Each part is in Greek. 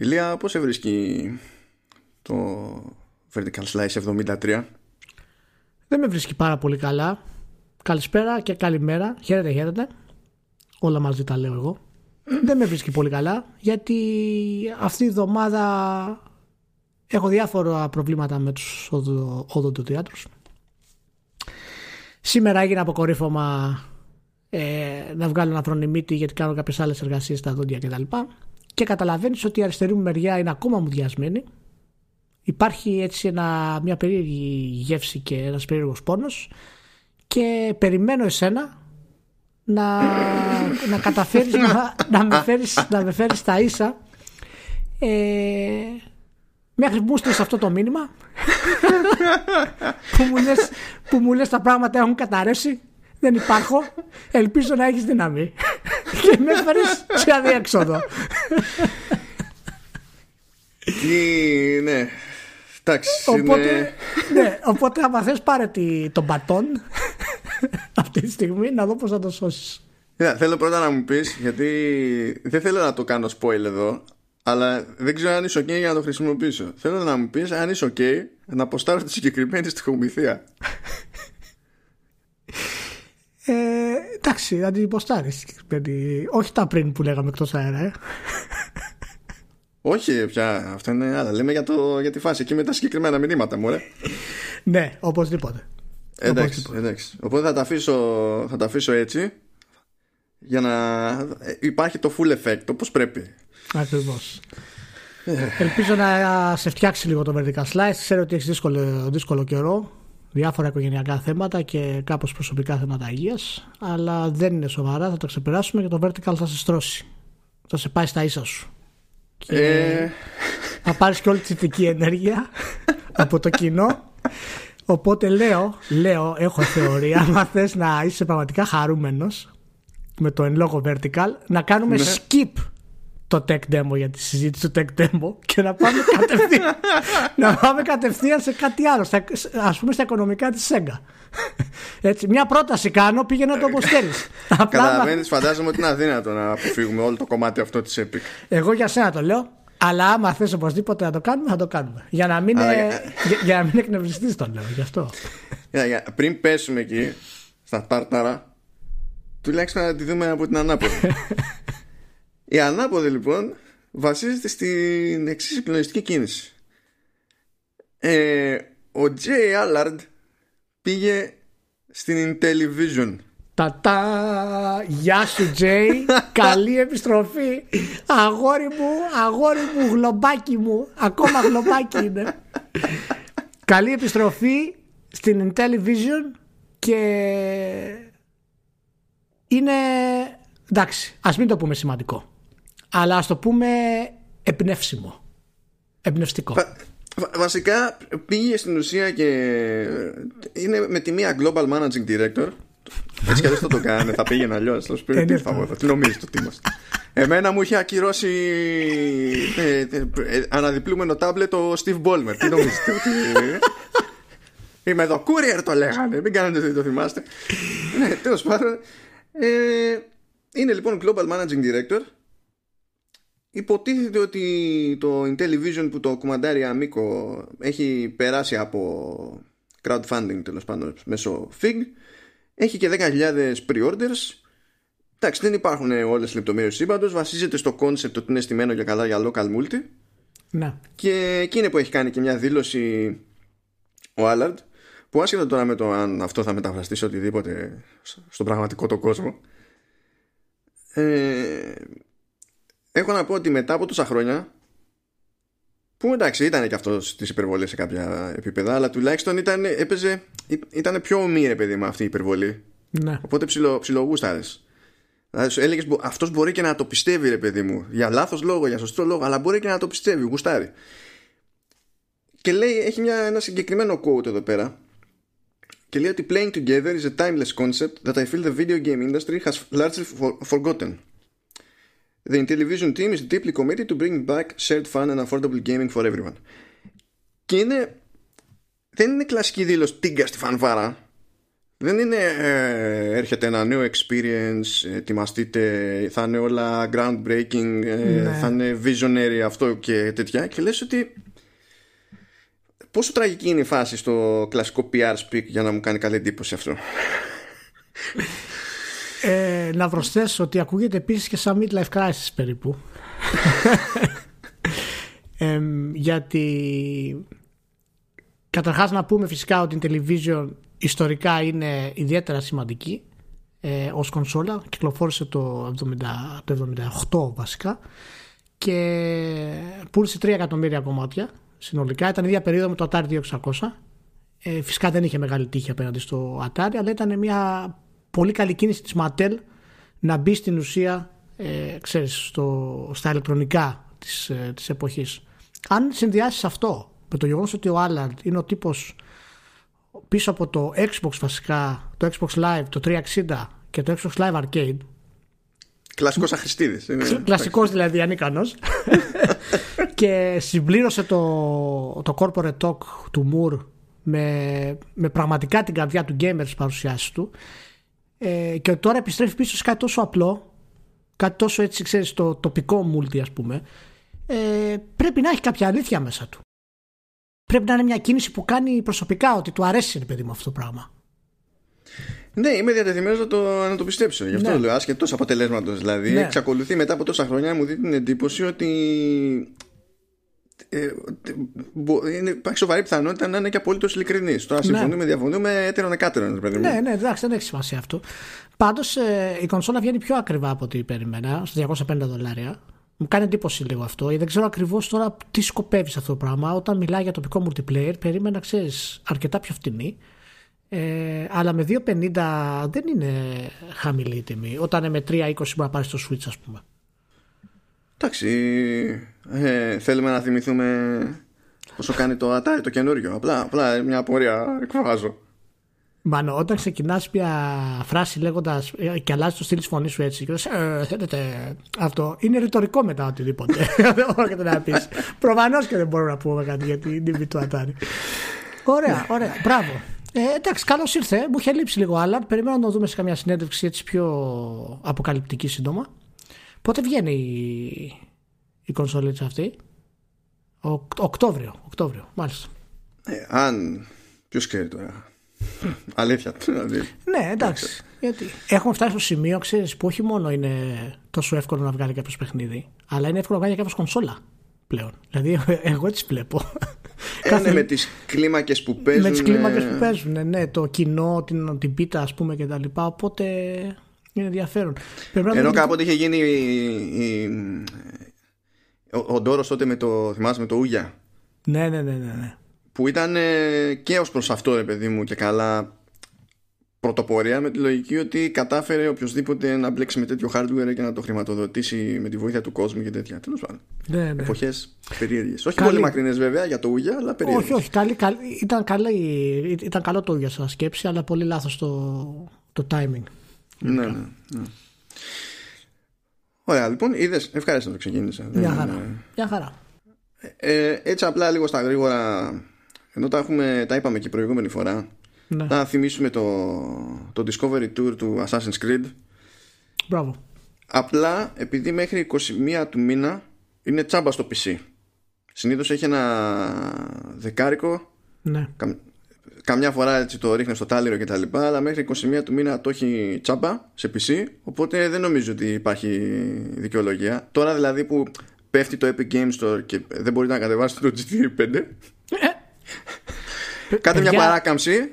Ηλία, πώς σε βρίσκει το Vertical Slice 73? Δεν με βρίσκει πάρα πολύ καλά. Καλησπέρα και καλημέρα. Χαίρετε, χαίρετε. Όλα μαζί τα λέω εγώ. Δεν με βρίσκει πολύ καλά γιατί αυτή η εβδομάδα έχω διάφορα προβλήματα με τους οδοντοτιάτρους. Σήμερα έγινε αποκορύφωμα ε, να βγάλω ένα φρονιμίτι γιατί κάνω κάποιες άλλες εργασίες στα δόντια κτλ. Και, και καταλαβαίνεις ότι η αριστερή μου μεριά είναι ακόμα μουδιασμένη. Υπάρχει έτσι ένα, μια περίεργη γεύση και ένας περίεργος πόνος. Και περιμένω εσένα να, να καταφέρεις να, να, με φέρεις, να με φέρεις στα ίσα. Ε, μέχρι που μου στείλεις αυτό το μήνυμα που, μου λες, που μου λες τα πράγματα έχουν καταρρεύσει δεν υπάρχω ελπίζω να έχεις δύναμη και με έφερες σε αδιέξοδο ναι Εντάξει, οπότε, είναι... ναι, οπότε άμα θες πάρε τον μπατόν αυτή τη στιγμή να δω πώς θα το σώσεις. Yeah, θέλω πρώτα να μου πεις γιατί δεν θέλω να το κάνω spoil εδώ αλλά δεν ξέρω αν είσαι ok για να το χρησιμοποιήσω. Θέλω να μου πεις αν είσαι ok να αποστάρω τη συγκεκριμένη στοιχομηθεία. Ε, εντάξει, να την υποστάρεις. Όχι τα πριν που λέγαμε εκτός αέρα, ε. Όχι πια, αυτό είναι άλλα. Λέμε για, το, για τη φάση εκεί με τα συγκεκριμένα μηνύματα μου, ρε. ναι, οπωσδήποτε. Εντάξει, εντάξει. Οπότε θα τα, αφήσω, θα τα αφήσω έτσι για να υπάρχει το full effect όπως πρέπει. Ακριβώς. Ελπίζω να σε φτιάξει λίγο το vertical slice. Ξέρω ότι έχεις δύσκολο, δύσκολο καιρό, διάφορα οικογενειακά θέματα και κάπως προσωπικά θέματα υγείας, αλλά δεν είναι σοβαρά, θα το ξεπεράσουμε και το vertical θα σε στρώσει. Θα σε πάει στα ίσα σου. Και ε... θα πάρεις και όλη τη θετική ενέργεια από το κοινό Οπότε λέω, λέω, έχω θεωρία, αν θες να είσαι πραγματικά χαρούμενος με το εν λόγω vertical, να κάνουμε ναι. skip το tech demo για τη συζήτηση του tech demo και να πάμε κατευθείαν, να πάμε κατευθείαν σε κάτι άλλο, στα, ας πούμε στα οικονομικά της Sega. Έτσι, μια πρόταση κάνω, πήγαινε το όπως θέλεις. Καταλαβαίνεις, φαντάζομαι ότι είναι αδύνατο να αποφύγουμε όλο το κομμάτι αυτό της Epic. Εγώ για σένα το λέω, αλλά άμα θες οπωσδήποτε να το κάνουμε, θα το κάνουμε. Για να μην, για, για να μην εκνευριστείς τον λέω, γι' αυτό. Για, για, πριν πέσουμε εκεί, στα τάρταρα, τουλάχιστον να τη δούμε από την ανάποδη. Η ανάποδη λοιπόν βασίζεται στην εξής συγκλονιστική κίνηση. Ε, ο Jay Allard πήγε στην Intellivision. Τα Γεια σου Τζέι Καλή επιστροφή. Αγόρι μου Αγόρι μου Γλωμπάκι μου. Ακόμα γλωμπάκι είναι. Καλή επιστροφή Στην Intellivision Και Είναι Εντάξει Ας μην το πούμε σημαντικό Αλλά ας το πούμε Εμπνεύσιμο Εμπνευστικό Βασικά πήγε στην ουσία και είναι με τη μία Global Managing Director έτσι κι αλλιώς θα το κάνει, θα πήγαινε αλλιώς. Θα σου πει τι θα τι νομίζεις το τι είμαστε. Εμένα μου είχε ακυρώσει ε, ε, ε, αναδιπλούμενο τάμπλετ ο Steve Ballmer. Τι νομίζετε ότι. Είμαι εδώ, courier το λέγανε. Μην κάνετε ότι το θυμάστε. ναι, τέλος πάντων. είναι λοιπόν Global Managing Director. Υποτίθεται ότι το Intellivision που το κουμαντάρει Amico έχει περάσει από crowdfunding τέλος πάντων μέσω FIG έχει και 10.000 pre-orders. Εντάξει, δεν υπάρχουν όλες τις λεπτομέρειες του σύμπαντος. Βασίζεται στο concept ότι είναι στημένο για καλά για local multi. Ναι. Και εκείνη που έχει κάνει και μια δήλωση ο Allard, που άσχετα τώρα με το αν αυτό θα μεταφραστεί σε οτιδήποτε στον πραγματικό το κόσμο. Ε, έχω να πω ότι μετά από τόσα χρόνια που εντάξει ήταν και αυτός τη υπερβολή σε κάποια επίπεδα, αλλά τουλάχιστον ήταν, έπαιζε, ήταν πιο ομή ρε παιδί με αυτή η υπερβολή. Ναι. Οπότε ψιλο, ψιλογούσταρε. Δηλαδή σου έλεγες αυτός μπορεί και να το πιστεύει, ρε παιδί μου. Για λάθος λόγο, για σωστό λόγο, αλλά μπορεί και να το πιστεύει, γουστάρει. Και λέει, έχει μια, ένα συγκεκριμένο quote εδώ πέρα. Και λέει ότι playing together is a timeless concept that I feel the video game industry has largely forgotten. The Intellivision team is deeply committed to bring back shared fun and affordable gaming for everyone. Και είναι. Δεν είναι κλασική δήλωση τίγκα στη φανφάρα. Δεν είναι ε, έρχεται ένα νέο experience, ετοιμαστείτε, θα είναι όλα groundbreaking, ε, ναι. θα είναι visionary αυτό και τέτοια και λες ότι πόσο τραγική είναι η φάση στο κλασικό PR speak για να μου κάνει καλή εντύπωση αυτό. Ε, να προσθέσω ότι ακούγεται επίσης και σαν midlife crisis περίπου. ε, γιατί καταρχάς να πούμε φυσικά ότι η television ιστορικά είναι ιδιαίτερα σημαντική ε, ως κονσόλα. Κυκλοφόρησε το, 70, το 78 βασικά και πούλησε 3 εκατομμύρια κομμάτια συνολικά. Ήταν η ίδια περίοδο με το Atari 2600. Ε, φυσικά δεν είχε μεγάλη τύχη απέναντι στο Atari, αλλά ήταν μια πολύ καλή κίνηση της Mattel να μπει στην ουσία ε, ξέρεις, στο, στα ηλεκτρονικά της, ε, της εποχής. Αν συνδυάσεις αυτό με το γεγονός ότι ο Allard είναι ο τύπος πίσω από το Xbox βασικά, το Xbox Live, το 360 και το Xbox Live Arcade Κλασικός αχρηστήδη. Κλασικός δηλαδή ανίκανο. και συμπλήρωσε το, το corporate talk του Moore με, με πραγματικά την καρδιά του gamer στι παρουσιάσεις του. Ε, και τώρα επιστρέφει πίσω σε κάτι τόσο απλό, κάτι τόσο έτσι, ξέρεις, το τοπικό multi, ας πούμε. Ε, πρέπει να έχει κάποια αλήθεια μέσα του. Πρέπει να είναι μια κίνηση που κάνει προσωπικά ότι του αρέσει, παιδί μου, αυτό το πράγμα. Ναι, είμαι διατεθειμένος να το, να το πιστέψω. Γι' αυτό ναι. λέω άσχετος αποτελέσματος. Δηλαδή, ναι. εξακολουθεί μετά από τόσα χρόνια μου δίνει την εντύπωση ότι. Ε, είναι, υπάρχει σοβαρή πιθανότητα να είναι και απολύτω ειλικρινής. Τώρα ναι. συμφωνούμε, διαφωνούμε, έτερον εκάτερον. Ναι, ναι, εντάξει, δεν έχει σημασία αυτό. Πάντως ε, η κονσόλα βγαίνει πιο ακριβά από ό,τι περιμένα, στα 250 δολάρια. Μου κάνει εντύπωση λίγο αυτό. Δεν ξέρω ακριβώς τώρα τι σκοπεύεις αυτό το πράγμα. Όταν μιλάει για τοπικό multiplayer, περίμενα, ξέρεις, αρκετά πιο φτηνή. Ε, αλλά με 2,50 δεν είναι χαμηλή η τιμή. Όταν με 3,20 μπορεί να πάρεις το Switch, ας πούμε. Εντάξει. Ε, θέλουμε να θυμηθούμε όσο κάνει το Atari το καινούριο. Απλά, απλά μια απορία εκφράζω. Μάνο, όταν ξεκινάς μια φράση λέγοντας ε, και αλλάζει το στυλ της φωνής σου έτσι, και λες, ε, θέλετε αυτό, είναι ρητορικό μετά οτιδήποτε. δεν μπορώ και να πεις. Προφανώς και δεν μπορώ να πούμε κάτι για την τιμή του Atari. Ωραία, ωραία. Μπράβο. Ε, εντάξει, καλώς ήρθε. Μου είχε λείψει λίγο άλλα. Περιμένω να το δούμε σε καμιά συνέντευξη έτσι πιο αποκαλυπτική σύντομα. Πότε βγαίνει η, η κονσόλη αυτή, Ο, Οκτώβριο, Οκτώβριο, μάλιστα. Ε, αν. Ποιος ξέρει τώρα. Αλήθεια. Δηλαδή. Ναι, εντάξει. Γιατί έχουμε φτάσει στο σημείο, ξέρεις, που όχι μόνο είναι τόσο εύκολο να βγάλει κάποιος παιχνίδι, αλλά είναι εύκολο να βγάλει κάποιος κονσόλα πλέον. Δηλαδή, εγώ έτσι βλέπω. Ε, ναι, με τις κλίμακες που παίζουν. Με τις κλίμακες που παίζουν, ναι, το κοινό, την, την πίτα ας πούμε και τα λοιπά, οπότε είναι ενδιαφέρον. Ενώ κάποτε είχε γίνει η, η, ο, ο Ντόρος τότε με το, θυμάσαι, με το Ούγια; Ναι, ναι, ναι, ναι. ναι. Που ήταν και ως προς αυτό, ρε παιδί μου, και καλά πρωτοπορία με τη λογική ότι κατάφερε οποιοδήποτε να μπλέξει με τέτοιο hardware και να το χρηματοδοτήσει με τη βοήθεια του κόσμου και τέτοια. Τέλος πάντων. Ναι, ναι. Εποχές περίεργες. Όχι καλή... πολύ μακρινές βέβαια για το Ούγια, αλλά περίεργες. Όχι, όχι. Καλή, καλή, ήταν, καλή, ήταν καλό το Ούγια σαν σκέψη, αλλά πολύ λάθος το, το timing. Ναι, ναι, ναι. Ωραία, λοιπόν, είδες. Ευχαριστώ να το ξεκίνησα. Μια χαρά. Μια χαρά. Ε, έτσι απλά λίγο στα γρήγορα, ενώ τα, έχουμε, τα είπαμε και προηγούμενη φορά, ναι. Να θυμίσουμε το, το Discovery Tour του Assassin's Creed. Μπράβο. Απλά επειδή μέχρι 21 του μήνα είναι τσάμπα στο PC. Συνήθως έχει ένα δεκάρικο. Ναι. Καμιά φορά έτσι το ρίχνει στο τάλιρο και τα λοιπά, αλλά μέχρι 21 του μήνα το έχει τσάμπα σε PC, οπότε δεν νομίζω ότι υπάρχει δικαιολογία. Τώρα δηλαδή που πέφτει το Epic Games Store και δεν μπορείτε να κατεβάσετε το GTA 5, Κάντε μια παράκαμψη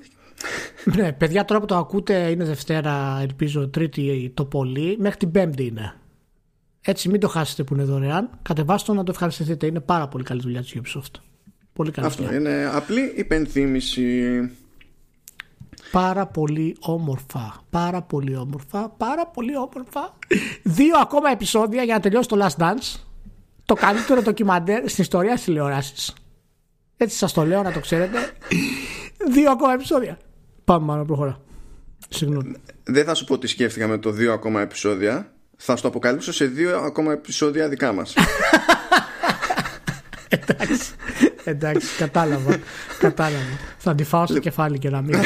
ναι, παιδιά, τώρα που το ακούτε είναι Δευτέρα, ελπίζω Τρίτη το πολύ. Μέχρι την Πέμπτη είναι. Έτσι, μην το χάσετε που είναι δωρεάν. Κατεβάστε το να το ευχαριστηθείτε. Είναι πάρα πολύ καλή δουλειά της Ubisoft. Πολύ καλή Αυτό είναι απλή υπενθύμηση. Πάρα πολύ όμορφα. Πάρα πολύ όμορφα. Πάρα πολύ όμορφα. Δύο ακόμα επεισόδια για να τελειώσει το Last Dance. Το καλύτερο ντοκιμαντέρ στην ιστορία της τηλεόραση. Έτσι σας το λέω να το ξέρετε. Δύο ακόμα επεισόδια. Πάμε μάλλον προχωρά. Συγγνώμη. Δεν θα σου πω τι σκέφτηκα με το δύο ακόμα επεισόδια. Θα σου το αποκαλύψω σε δύο ακόμα επεισόδια δικά μας. εντάξει, εντάξει, κατάλαβα. κατάλαβα. Θα αντιφάω στο λοιπόν. κεφάλι και να μην.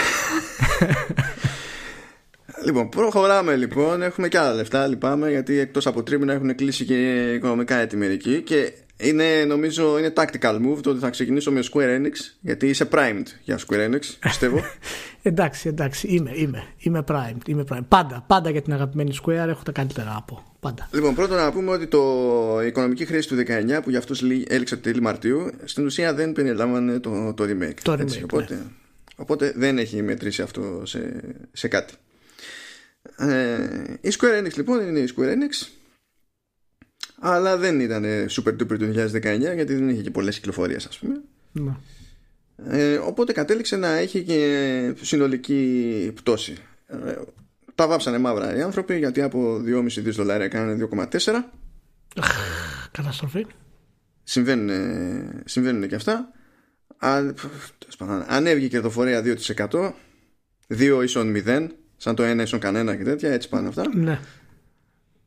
Λοιπόν, προχωράμε λοιπόν. Έχουμε και άλλα λεφτά, λυπάμαι, γιατί εκτός από τρίμηνα έχουν κλείσει και οικονομικά έτοιμοι μερικοί. Και είναι, νομίζω, είναι tactical move το ότι θα ξεκινήσω με Square Enix, γιατί είσαι primed για Square Enix, πιστεύω. εντάξει, εντάξει, είμαι, είμαι, είμαι primed, είμαι primed. Πάντα, πάντα για την αγαπημένη Square έχω τα καλύτερα από. Πάντα. Λοιπόν, πρώτον να πούμε ότι το η οικονομική χρήση του 19 που για αυτούς έληξε το τέλη Μαρτίου, στην ουσία δεν περιλάμβανε το, το remake. Το remake, έτσι, οπότε, ναι. οπότε δεν έχει μετρήσει αυτό σε, σε κάτι. Ε, η Square Enix λοιπόν είναι η Square Enix αλλά δεν ήταν super duper του 2019 γιατί δεν είχε και πολλές κυκλοφορίες ας πούμε. Ναι. ε, οπότε κατέληξε να έχει και συνολική πτώση. Ε, τα βάψανε μαύρα οι άνθρωποι γιατί από 2,5 δις δολάρια κάνανε 2,4 καταστροφή. Συμβαίνουν, συμβαίνουν και αυτά. Αν, ανέβηκε η κερδοφορία 2% 2 ίσον 0 σαν το 1 ίσον κανένα και τέτοια έτσι πάνε αυτά. Ναι.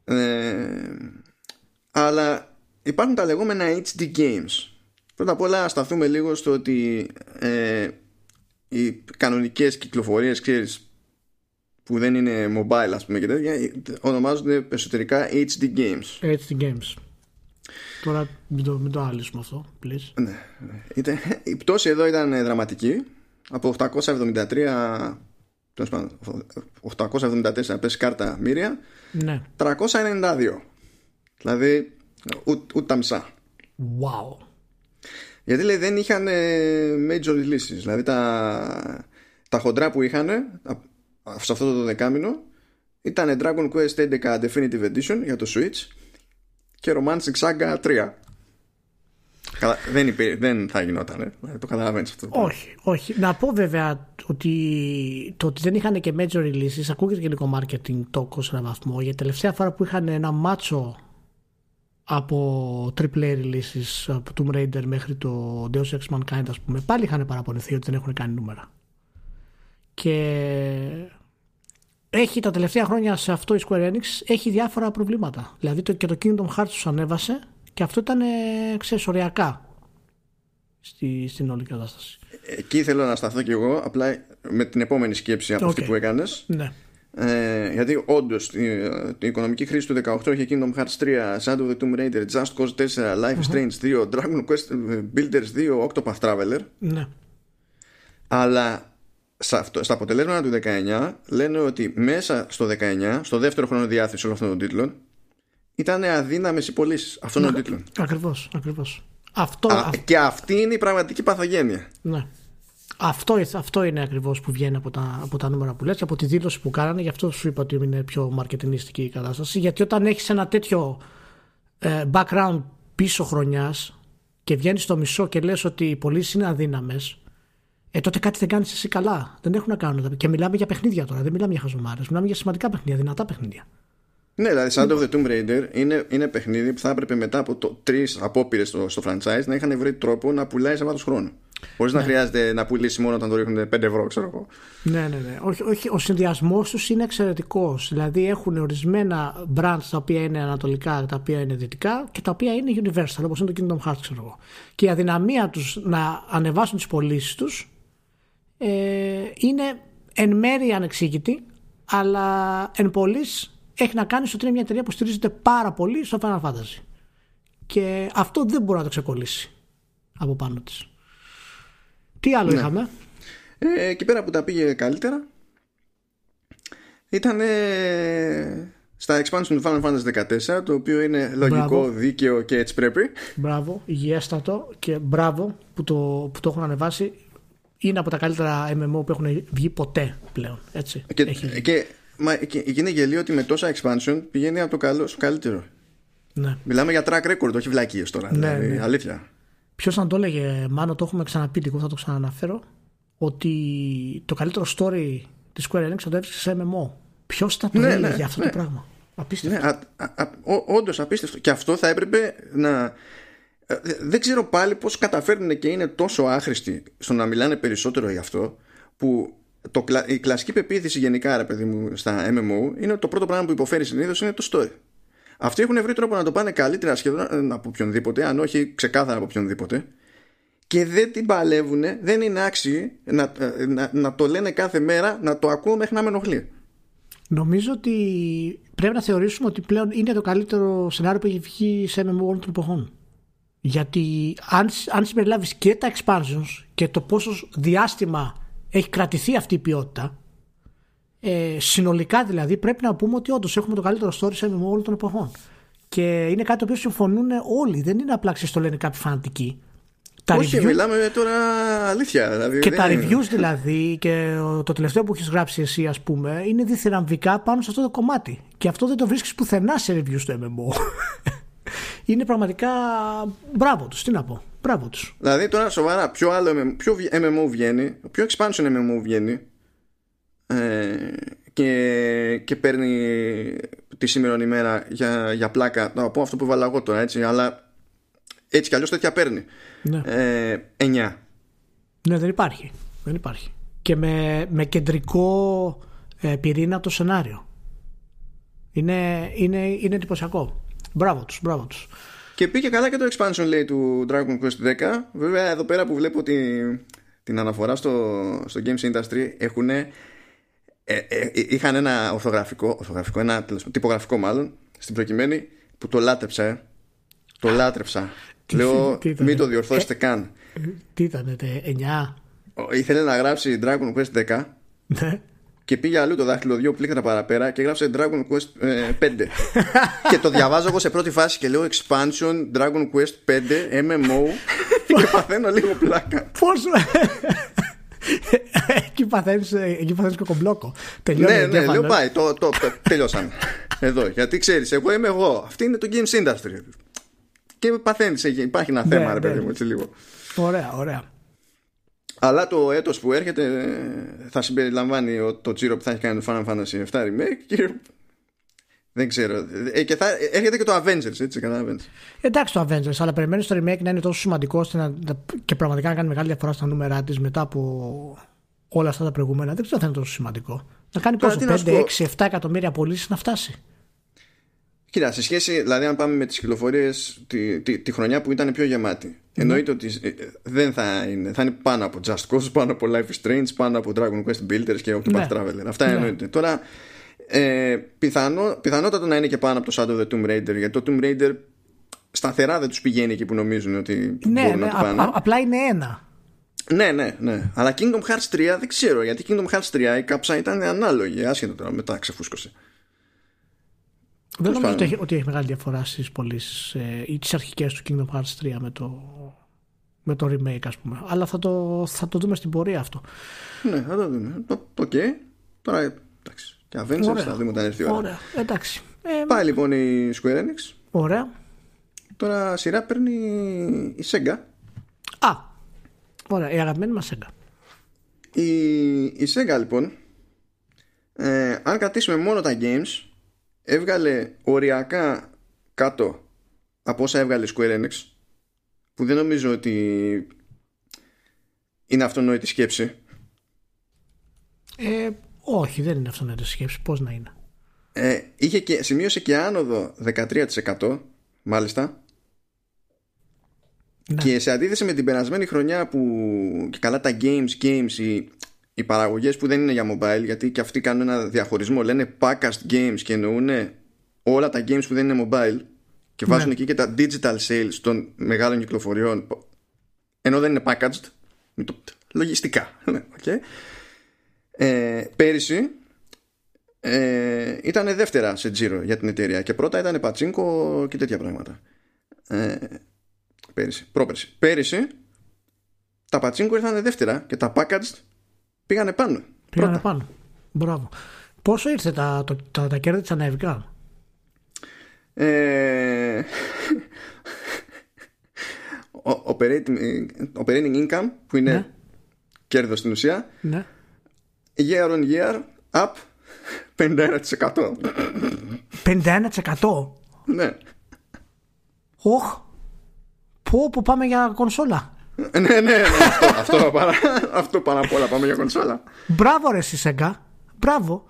ε, αλλά υπάρχουν τα λεγόμενα HD games. Πρώτα απ' όλα σταθούμε λίγο στο ότι ε, οι κανονικές κυκλοφορίες ξέρεις, που δεν είναι mobile ας πούμε και τέτοια ονομάζονται εσωτερικά HD games. HD games. Τώρα μην το, μην το αυτό, please. Ναι, ναι. η πτώση εδώ ήταν δραματική. Από 873 874 πες κάρτα μύρια ναι. 392 Δηλαδή ούτε, τα μισά. Wow. Γιατί λέει δεν είχαν major releases. Δηλαδή τα, τα χοντρά που είχαν σε αυτό το δεκάμινο ήταν Dragon Quest 11 Definitive Edition για το Switch και Romancing Saga 3. Καλά, δεν, υπή, δεν θα γινόταν, ε. Δηλαδή, το καταλαβαίνεις αυτό. Όχι, όχι. Να πω βέβαια ότι το ότι δεν είχαν και major releases ακούγεται και λίγο marketing τόκος σε έναν βαθμό. Για τελευταία φορά που είχαν ένα μάτσο από AAA releases από Tomb Raider μέχρι το Deus Ex Mankind ας πούμε πάλι είχαν παραπονηθεί ότι δεν έχουν κάνει νούμερα και έχει τα τελευταία χρόνια σε αυτό η Square Enix έχει διάφορα προβλήματα δηλαδή το, και το Kingdom Hearts τους ανέβασε και αυτό ήταν ξέρεις οριακά στη, στην όλη κατάσταση Εκεί θέλω να σταθώ κι εγώ απλά με την επόμενη σκέψη από okay. αυτή που έκανες ναι. Ε, γιατί όντως η, οικονομική χρήση του 18 είχε Kingdom Hearts 3, Shadow of the Tomb Raider, Just Cause 4, Life is Strange 2, Dragon Quest ε, Builders 2, Octopath Traveler. Ναι. Αλλά στα αποτελέσματα του 19 λένε ότι μέσα στο 19, στο δεύτερο χρόνο διάθεση όλων αυτών των τίτλων, ήταν αδύναμες οι πωλήσεις αυτών των τίτλων. Ακριβώς, ακριβώς. Αυτό, Και αυτή είναι η πραγματική παθογένεια. Ναι. Αυτό, αυτό είναι ακριβώς που βγαίνει από τα, από τα νούμερα που λες και από τη δήλωση που κάνανε. Γι' αυτό σου είπα ότι είναι πιο μαρκετινιστική η κατάσταση. Γιατί όταν έχεις ένα τέτοιο ε, background πίσω χρονιάς και βγαίνεις στο μισό και λες ότι οι πωλήσεις είναι αδύναμες, ε, τότε κάτι δεν κάνεις εσύ καλά. Δεν έχουν να κάνουν. Και μιλάμε για παιχνίδια τώρα. Δεν μιλάμε για χαζομάρες. Μιλάμε για σημαντικά παιχνίδια, δυνατά παιχνίδια. Ναι, δηλαδή, σαν το The Tomb Raider είναι, είναι παιχνίδι που θα έπρεπε μετά από τρεις απόπειρες στο, στο franchise να είχαν βρει τρόπο να πουλάει σε βάθος χρόνου. Χωρίς ναι. να χρειάζεται να πουλήσει μόνο όταν το ρίχνουν 5 ευρώ, ξέρω εγώ. Ναι, ναι, ναι. Όχι, όχι, ο συνδυασμός τους είναι εξαιρετικός. Δηλαδή έχουν ορισμένα brands τα οποία είναι ανατολικά, τα οποία είναι δυτικά και τα οποία είναι universal, όπως είναι το Kingdom Hearts, ξέρω εγώ. Και η αδυναμία τους να ανεβάσουν τις πωλήσεις τους ε, είναι εν μέρει ανεξήγητη, αλλά εν πολλής έχει να κάνει ότι είναι μια εταιρεία που στηρίζεται πάρα πολύ στο Final Fantasy. Και αυτό δεν μπορεί να το ξεκολλήσει από πάνω της. Τι άλλο ναι. είχαμε; Ε, εκεί πέρα που τα πήγε καλύτερα ήταν στα expansion του Final Fantasy 14 το οποίο είναι λογικό, δίκαιο και έτσι πρέπει. Μπράβο, υγιέστατο και μπράβο που το, που το έχουν ανεβάσει. Είναι από τα καλύτερα MMO που έχουν βγει ποτέ πλέον. Έτσι. Και, Έχει... και, μα, και, και είναι γελίο ότι με τόσα expansion πηγαίνει από το καλός στο καλύτερο. Ναι. Μιλάμε για track record, όχι βλακίες τώρα. Ναι, δηλαδή, ναι. Αλήθεια. Ποιος αν το έλεγε, μάλλον το έχουμε ξαναπεί, εγώ θα το ξαναναφέρω, ότι το καλύτερο story της Square Enix θα το έβρισκε σε MMO. Ποιος θα το ναι, έλεγε ναι, αυτό ναι. το πράγμα; Απίστευτο. Ναι, Όντως απίστευτο. Και αυτό θα έπρεπε να. Ε, δεν ξέρω πάλι πώς καταφέρνουν και είναι τόσο άχρηστοι στο να μιλάνε περισσότερο γι' αυτό που το, η κλασική πεποίθηση γενικά ρε παιδί μου στα MMO είναι ότι το πρώτο πράγμα που υποφέρει συνήθως είναι το story. Αυτοί έχουν βρει τρόπο να το πάνε καλύτερα σχεδόν από οποιονδήποτε, αν όχι ξεκάθαρα από οποιονδήποτε. Και δεν την παλεύουν, δεν είναι άξιοι να, να, να το λένε κάθε μέρα, να το ακούω μέχρι να με ενοχλεί. Νομίζω ότι πρέπει να θεωρήσουμε ότι πλέον είναι το καλύτερο σενάριο που έχει βγει σε MMO όλων των εποχών. Γιατί αν, αν συμπεριλάβεις και τα expansions και το πόσο διάστημα έχει κρατηθεί αυτή η ποιότητα, ε, συνολικά δηλαδή πρέπει να πούμε ότι όντως έχουμε το καλύτερο story σε MMO όλων των εποχών. Και είναι κάτι το οποίο συμφωνούν όλοι. Δεν είναι απλά το λένε κάποιοι φανατικοί. Τα Όχι, reviews... μιλάμε τώρα αλήθεια. Δηλαδή, και τα reviews δηλαδή και το τελευταίο που έχεις γράψει εσύ, ας πούμε, είναι διθυραμβικά πάνω σε αυτό το κομμάτι. Και αυτό δεν το βρίσκεις πουθενά σε reviews στο MMO. είναι πραγματικά. Μπράβο τους, τι να πω. Μπράβο τους. Δηλαδή τώρα σοβαρά, ποιο άλλο ποιο MMO βγαίνει, ποιο expansion MMO βγαίνει; Ε, και, και παίρνει τη σήμερα ημέρα για, για πλάκα. Να πω αυτό που βάλα εγώ τώρα έτσι, αλλά έτσι κι αλλιώς τέτοια παίρνει. Ναι. Ε, 9. Ναι, δεν υπάρχει. Δεν υπάρχει. Και με, με κεντρικό ε, πυρήνα το σενάριο. Είναι, είναι, είναι εντυπωσιακό. Μπράβο τους, μπράβο τους. Και πήγε καλά και το expansion λέει του Dragon Quest 10. Βέβαια εδώ πέρα που βλέπω την, την αναφορά στο, στο Games Industry έχουν ε, ε, είχαν ένα ορθογραφικό, ορθογραφικό ένα τυπογραφικό μάλλον στην προκειμένη που το λάτρεψα ε. το λάτρεψα Λέω μην το διορθώσετε καν. Τι ήταν, 9. Ήθελε να γράψει Dragon Quest 10. Ναι. Και πήγε αλλού το δάχτυλο δύο πλήκτρα παραπέρα και έγραψε Dragon Quest 5. και το διαβάζω εγώ σε πρώτη φάση και λέω Expansion Dragon Quest 5 MMO και παθαίνω λίγο πλάκα. Πώς. Εκεί παθαίνεις, εκεί παθαίνεις κοκομπλόκο. Τελειώνει ναι, ναι, λέω πάει, το, το, το, τελειώσαμε. Εδώ, γιατί ξέρεις, εγώ είμαι εγώ. Αυτή είναι το Games Industry και παθαίνεις. Υπάρχει ένα θέμα, ναι, ρε παιδί ναι. μου, έτσι λίγο. Ωραία, ωραία. Αλλά το έτος που έρχεται θα συμπεριλαμβάνει το τσίρο που θα έχει κάνει το Final Fantasy 7 Remake και δεν ξέρω. Ε, και θα, έρχεται και το Avengers, έτσι, καταλαβαίνεις. Εντάξει το Avengers, αλλά περιμένει το remake να είναι τόσο σημαντικό ώστε να, και πραγματικά να κάνει μεγάλη διαφορά στα νούμερα της μετά από όλα αυτά τα προηγούμενα. Δεν ξέρω αν θα είναι τόσο σημαντικό. Να κάνει πόσο 5, 6, 7 εκατομμύρια πωλήσεις να φτάσει. Κοίτα, σε σχέση, δηλαδή, αν πάμε με τις κυκλοφορίες τη, τη, τη, χρονιά που ήταν πιο γεμάτη, mm. εννοείται ότι ε, δεν θα είναι. Θα είναι πάνω από Just Cause, πάνω από Life is Strange, πάνω από Dragon Quest Builders και Octopath ναι. Traveler. Αυτά ναι. εννοείται. Τώρα, ε, πιθανό, πιθανότατα να είναι και πάνω από το Shadow of the Tomb Raider, γιατί το Tomb Raider σταθερά δεν τους πηγαίνει εκεί που νομίζουν ότι ναι, μπορούν ναι, να το πάνε. Α, απλά είναι ένα. Ναι, ναι, ναι. Αλλά Kingdom Hearts 3 δεν ξέρω, γιατί Kingdom Hearts 3 η κάψα ήταν ανάλογη, άσχετο τώρα, μετά ξεφούσκωσε. Δεν νομίζω ότι έχει, ότι έχει μεγάλη διαφορά στις πωλήσεις ε, ή τις αρχικές του Kingdom Hearts 3 με το, με το remake, ας πούμε. Αλλά θα το, θα το δούμε στην πορεία αυτό. Ναι, θα το δούμε. OK. Okay. Τώρα εντάξει. Και Avengers θα δούμε όταν έρθει η ώρα. Ωραία. Εντάξει. Ε, Πάει λοιπόν η Square Enix. Ωραία. Τώρα σειρά παίρνει η Sega. Α. Ωραία. Η αγαπημένη μας Sega. Η, η Sega λοιπόν. Ε, αν κρατήσουμε μόνο τα games έβγαλε οριακά κάτω από όσα έβγαλε Square Enix που δεν νομίζω ότι είναι αυτονόητη σκέψη ε, όχι δεν είναι αυτονόητη σκέψη πώς να είναι; Ε, είχε και, σημείωσε και άνοδο 13% μάλιστα ναι. και σε αντίθεση με την περασμένη χρονιά που και καλά τα games, games οι, οι παραγωγές που δεν είναι για mobile, γιατί και αυτοί κάνουν ένα διαχωρισμό, λένε packaged games και εννοούν όλα τα games που δεν είναι mobile και βάζουν ναι. εκεί και τα digital sales των μεγάλων κυκλοφοριών, ενώ δεν είναι packaged, το, λογιστικά. okay. Ε, πέρυσι ε, ήταν δεύτερα σε τζίρο για την εταιρεία και πρώτα ήταν πατσίνκο και τέτοια πράγματα. Ε, πέρυσι, πρόπερσι. Πέρυσι τα πατσίνκο ήρθαν δεύτερα και τα packaged Πήγανε πάνω. Πήγανε πάνω. Μπράβο. Πόσο ήρθε τα, τα, τα, τα κέρδη της ανέβηκαν. Ε, operating, operating income που είναι ναι. κέρδος στην ουσία ναι. Year on year up 51% 51% Ναι Οχ Πού, πού πάμε για κονσόλα ναι, ναι, ναι, αυτό, αυτό, παρά, αυτό πάνω απ' όλα πάμε για κονσόλα. Μπράβο ρε Σισέγκα, μπράβο.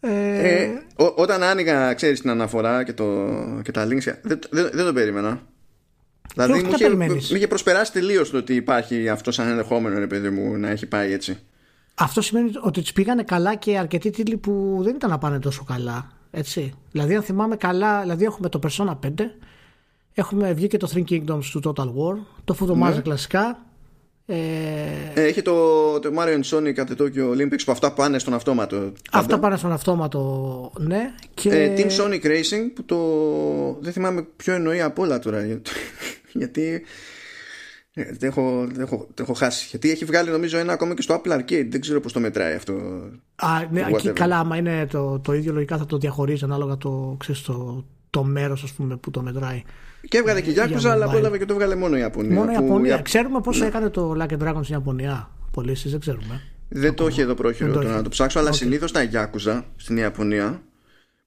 Ε... Ε, ό, όταν άνοιγα, ξέρεις, την αναφορά και, το, και τα links, δεν, δεν, δεν το περίμενα. Δηλαδή μου είχε, μου είχε προσπεράσει τελείως το ότι υπάρχει αυτό σαν ενδεχόμενο, ρε παιδί μου, να έχει πάει έτσι. Αυτό σημαίνει ότι τους πήγανε καλά και αρκετοί τίτλοι που δεν ήταν να πάνε τόσο καλά. Έτσι. Δηλαδή, αν θυμάμαι καλά, δηλαδή έχουμε το Persona 5, έχουμε βγει και το Three Kingdoms του Total War, το Football ναι. κλασικά. Ε... Ε, έχει το, το Mario Sonic at the Tokyo Olympics που αυτά πάνε στον αυτόματο. Πάντα. Αυτά πάνε στον αυτόματο, ναι. Και... Ε, Team Sonic Racing που το. Δεν θυμάμαι ποιο εννοεί από όλα τώρα. Γιατί ε, δεν έχω, έχω, έχω χάσει. Γιατί έχει βγάλει νομίζω ένα ακόμα και στο Apple Arcade. Δεν ξέρω πώς το μετράει αυτό. Α, ναι, και καλά, άμα είναι το, το ίδιο, λογικά θα το διαχωρίζει ανάλογα το, ξέρεις, το, το μέρος που το μετράει. Και έβγαλε και Γιάκουζα, αλλά απόλαβε και το έβγαλε μόνο η Ιαπωνία. Μόνο η Ιαπωνία. Ξέρουμε πόσο ναι. έκανε το Lucky Dragon στην Ιαπωνία. Πωλήσει, δεν ξέρουμε. Δεν το έχει εδώ πρόχειρο το να το ψάξω, αλλά okay. συνήθως τα Γιάκουζα στην Ιαπωνία,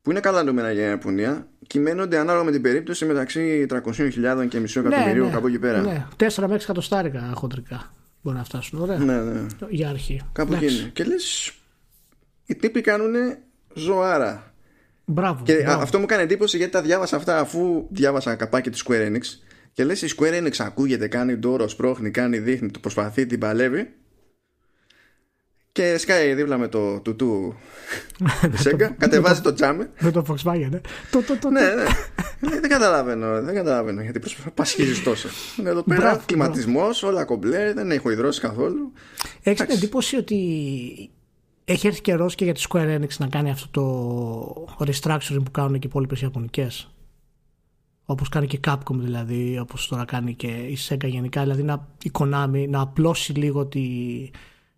που είναι καλά νούμερα για η Ιαπωνία, κυμαίνονται ανάλογα με την περίπτωση μεταξύ 300.000 και μισό εκατομμυρίου ναι, κάπου εκεί πέρα. Ναι, 4 με 6 εκατοστάρικα χοντρικά μπορεί να φτάσουν. Ωραία. Ναι, ναι. Για αρχή. Κάπου εκεί. Και λες, οι τύποι κάνουν ζωάρα. Μπράβο, και μπράβο. αυτό μου κάνει εντύπωση γιατί τα διάβασα αυτά αφού διάβασα καπάκι της Square Enix. Και λες, η Square Enix ακούγεται, κάνει ντόρο, σπρώχνει, κάνει, δείχνει, το προσπαθεί, την παλεύει. Και σκάει δίπλα με το τουτού Σέγγα, κατεβάζει το τζάμε. Με το Volkswagen, ναι. Το, το, το, ναι, ναι. δεν καταλαβαίνω, δεν καταλαβαίνω γιατί πασχίζεις τόσο. Είναι εδώ πέρα κλιματισμός, όλα κομπλέ, δεν έχω υδρώσεις καθόλου. Έχεις την εντύπωση ότι έχει έρθει καιρός και για τη Square Enix να κάνει αυτό το restructuring που κάνουν και οι υπόλοιπες Ιαπωνικές; Όπως κάνει και Capcom δηλαδή, όπως τώρα κάνει και η Sega γενικά. Δηλαδή να, η Konami να απλώσει λίγο τη,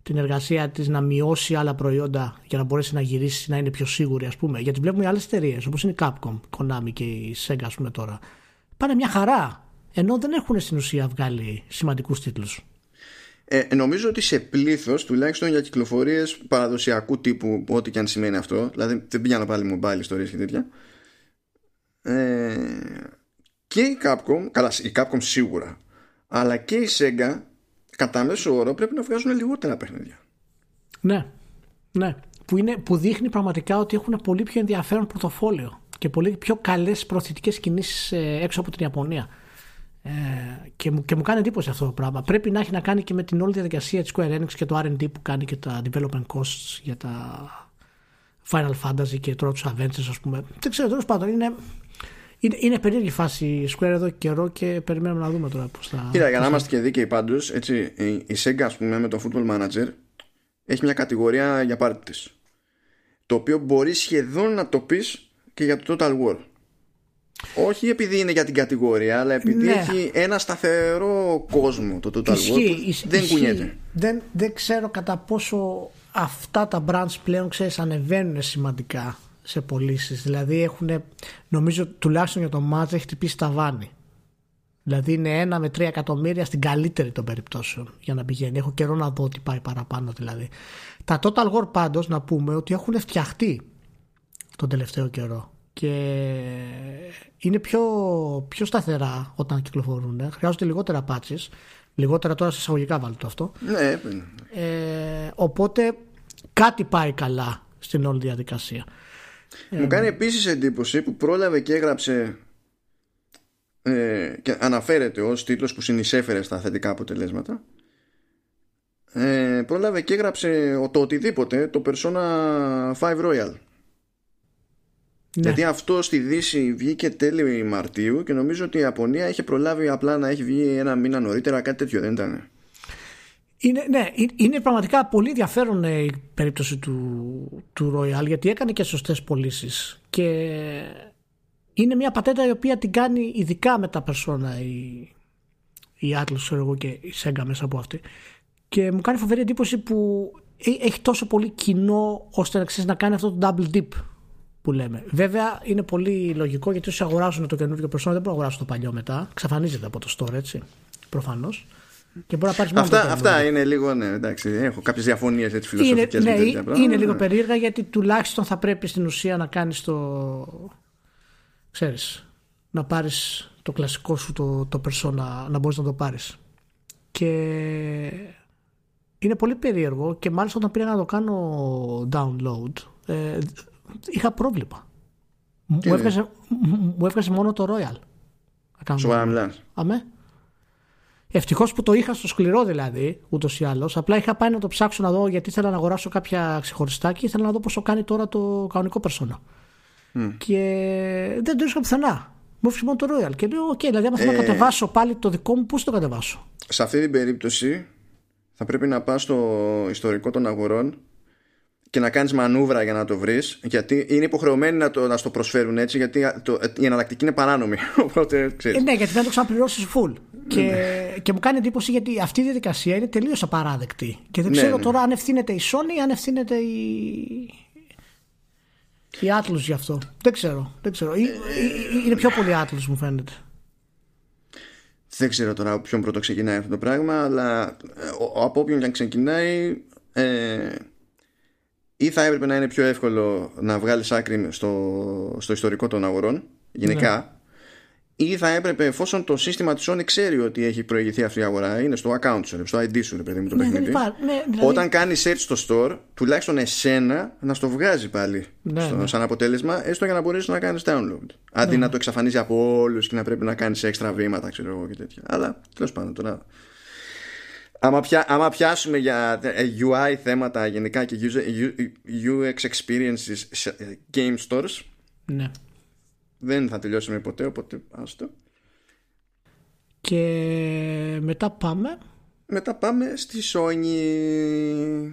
την εργασία της, να μειώσει άλλα προϊόντα για να μπορέσει να γυρίσει, να είναι πιο σίγουρη, ας πούμε. Γιατί βλέπουμε άλλες εταιρείες όπως είναι η Capcom, Konami και η Sega, ας πούμε τώρα. Πάνε μια χαρά. Ενώ δεν έχουν στην ουσία βγάλει σημαντικούς τίτλους. Ε, νομίζω ότι σε πλήθος, τουλάχιστον για κυκλοφορίες παραδοσιακού τύπου, ό,τι και αν σημαίνει αυτό, δηλαδή δεν πηγαίνω πάλι mobile ιστορίε και τέτοια. Ε, και η Capcom, καλά, η Capcom σίγουρα, αλλά και η Sega κατά μέσο όρο πρέπει να βγάζουν λιγότερα παιχνίδια. Ναι, ναι. Που, είναι, που δείχνει πραγματικά ότι έχουν πολύ πιο ενδιαφέρον πορτοφόλιο και πολύ πιο καλές προθετικέ κινήσεις ε, έξω από την Ιαπωνία. Ε, και, μου, και μου κάνει εντύπωση αυτό το πράγμα. Πρέπει να έχει να κάνει και με την όλη διαδικασία της Square Enix και το RD που κάνει και τα development costs για τα Final Fantasy και τώρα του Avengers, ας πούμε. Δεν ξέρω, τέλος πάντων είναι. Είναι, είναι περίεργη φάση η Square εδώ καιρό και περιμένουμε να δούμε τώρα πώς θα. Κοίτα, για να είμαστε και δίκαιοι πάντως, η Sega, ας πούμε, με το Football Manager έχει μια κατηγορία για πάρτι τη. Το οποίο μπορεί σχεδόν να το πεις και για το Total War. Όχι επειδή είναι για την κατηγορία, αλλά επειδή ναι. έχει ένα σταθερό κόσμο το Total War που δεν κουνιέται. Δεν, δεν ξέρω κατά πόσο αυτά τα brands πλέον ξέρεις ανεβαίνουν σημαντικά σε πωλήσεις. Δηλαδή έχουν, νομίζω τουλάχιστον για το μάτζ έχει χτυπήσει τα βάνη. Δηλαδή είναι ένα με τρία εκατομμύρια στην καλύτερη των περιπτώσεων για να πηγαίνει. Έχω καιρό να δω ότι πάει παραπάνω δηλαδή. Τα Total War πάντως να πούμε ότι έχουν φτιαχτεί τον τελευταίο καιρό και είναι πιο, πιο σταθερά όταν κυκλοφορούν. Χρειάζονται λιγότερα patches. Λιγότερα τώρα σε εισαγωγικά βάλει το αυτό. Ναι. Ε, οπότε κάτι πάει καλά στην όλη διαδικασία. Μου κάνει επίσης εντύπωση που πρόλαβε και έγραψε ε, και αναφέρεται ως τίτλος που συνεισέφερε στα θετικά αποτελέσματα ε, πρόλαβε και έγραψε το οτιδήποτε το Persona 5 Royal ναι. Γιατί αυτό στη Δύση βγήκε τέλη Μαρτίου και νομίζω ότι η Ιαπωνία είχε προλάβει απλά να έχει βγει ένα μήνα νωρίτερα, κάτι τέτοιο δεν ήταν. Είναι, ναι, είναι πραγματικά πολύ ενδιαφέρον ε, η περίπτωση του, του Royal γιατί έκανε και σωστές πωλήσεις. και είναι μια πατέντα η οποία την κάνει ειδικά με τα persona η, η Atlas εγώ και η Sega μέσα από αυτή και μου κάνει φοβερή εντύπωση που έχει τόσο πολύ κοινό ώστε να ξέρεις να κάνει αυτό το double dip που λέμε. Βέβαια είναι πολύ λογικό γιατί όσοι αγοράσουν το καινούργιο persona δεν μπορούν να αγοράσουν το παλιό μετά. Ξαφανίζεται από το store έτσι. Προφανώς. Και μπορεί να πάρεις μόνο Αυτά, αυτά είναι λίγο, ναι, εντάξει. Έχω κάποιες διαφωνίες έτσι φιλοσοφικές. Είναι, ναι, είναι λίγο περίεργα γιατί τουλάχιστον θα πρέπει στην ουσία να κάνεις το. ξέρεις. Να πάρεις το κλασικό σου το, το persona, να μπορείς να το πάρεις. Και είναι πολύ περίεργο και μάλιστα όταν πήγα να το κάνω download ε, είχα πρόβλημα. Μου έβγαζε, μου έβγαζε μόνο το Royal. Σοβαρά μιλάς. Αμέ. Ευτυχώς που το είχα στο σκληρό δηλαδή, ούτως ή άλλως. Απλά είχα πάει να το ψάξω να δω γιατί ήθελα να αγοράσω κάποια ξεχωριστά και ήθελα να δω πόσο κάνει τώρα το κανονικό περσόνα. Mm. Και δεν το βρίσκω πουθενά. Μου έφυγε μόνο το Royal. Και λέω: OK, δηλαδή, άμα θέλω να ε, κατεβάσω πάλι το δικό μου, πώς το κατεβάσω; Σε αυτή την περίπτωση θα πρέπει να πας στο ιστορικό των αγορών και να κάνεις μανούβρα για να το βρεις γιατί είναι υποχρεωμένοι να το, να στο προσφέρουν έτσι γιατί το, η εναλλακτική είναι παράνομη οπότε ξέρεις. Ε, ναι γιατί δεν το ξαναπληρώσεις full και, ναι. και μου κάνει εντύπωση γιατί αυτή η διαδικασία είναι τελείως απαράδεκτη και δεν ναι, ξέρω ναι. τώρα αν ευθύνεται η Sony ή αν ευθύνεται η, η Atlas γι' αυτό δεν ξέρω, δεν ξέρω. Ε, είναι πιο πολύ Atlas μου φαίνεται δεν ξέρω τώρα από ποιον πρώτο ξεκινάει αυτό το πράγμα αλλά ε, από όποιον και αν ξεκινάει ε, ή θα έπρεπε να είναι πιο εύκολο να βγάλεις άκρη στο, στο ιστορικό των αγορών γενικά ναι. ή θα έπρεπε εφόσον το σύστημα της Sony ξέρει ότι έχει προηγηθεί αυτή η αγορά είναι στο account σου, στο ID σου παιδί μου το ναι, παιχνίδι. ναι, δηλαδή... όταν κάνει search στο store τουλάχιστον εσένα να στο βγάζει πάλι ναι, στο, ναι. σαν αποτέλεσμα έστω για να μπορέσεις να κάνεις download. Αντί να το εξαφανίζει από όλους και να πρέπει να κάνεις έξτρα βήματα ξέρω εγώ και τέτοια. Αλλά τέλος πάντων τώρα Άμα, πια, άμα πιάσουμε για ε, UI θέματα γενικά και UX experiences σε ε, game stores ναι. δεν θα τελειώσουμε ποτέ οπότε άστο και μετά πάμε. Μετά πάμε στη Sony.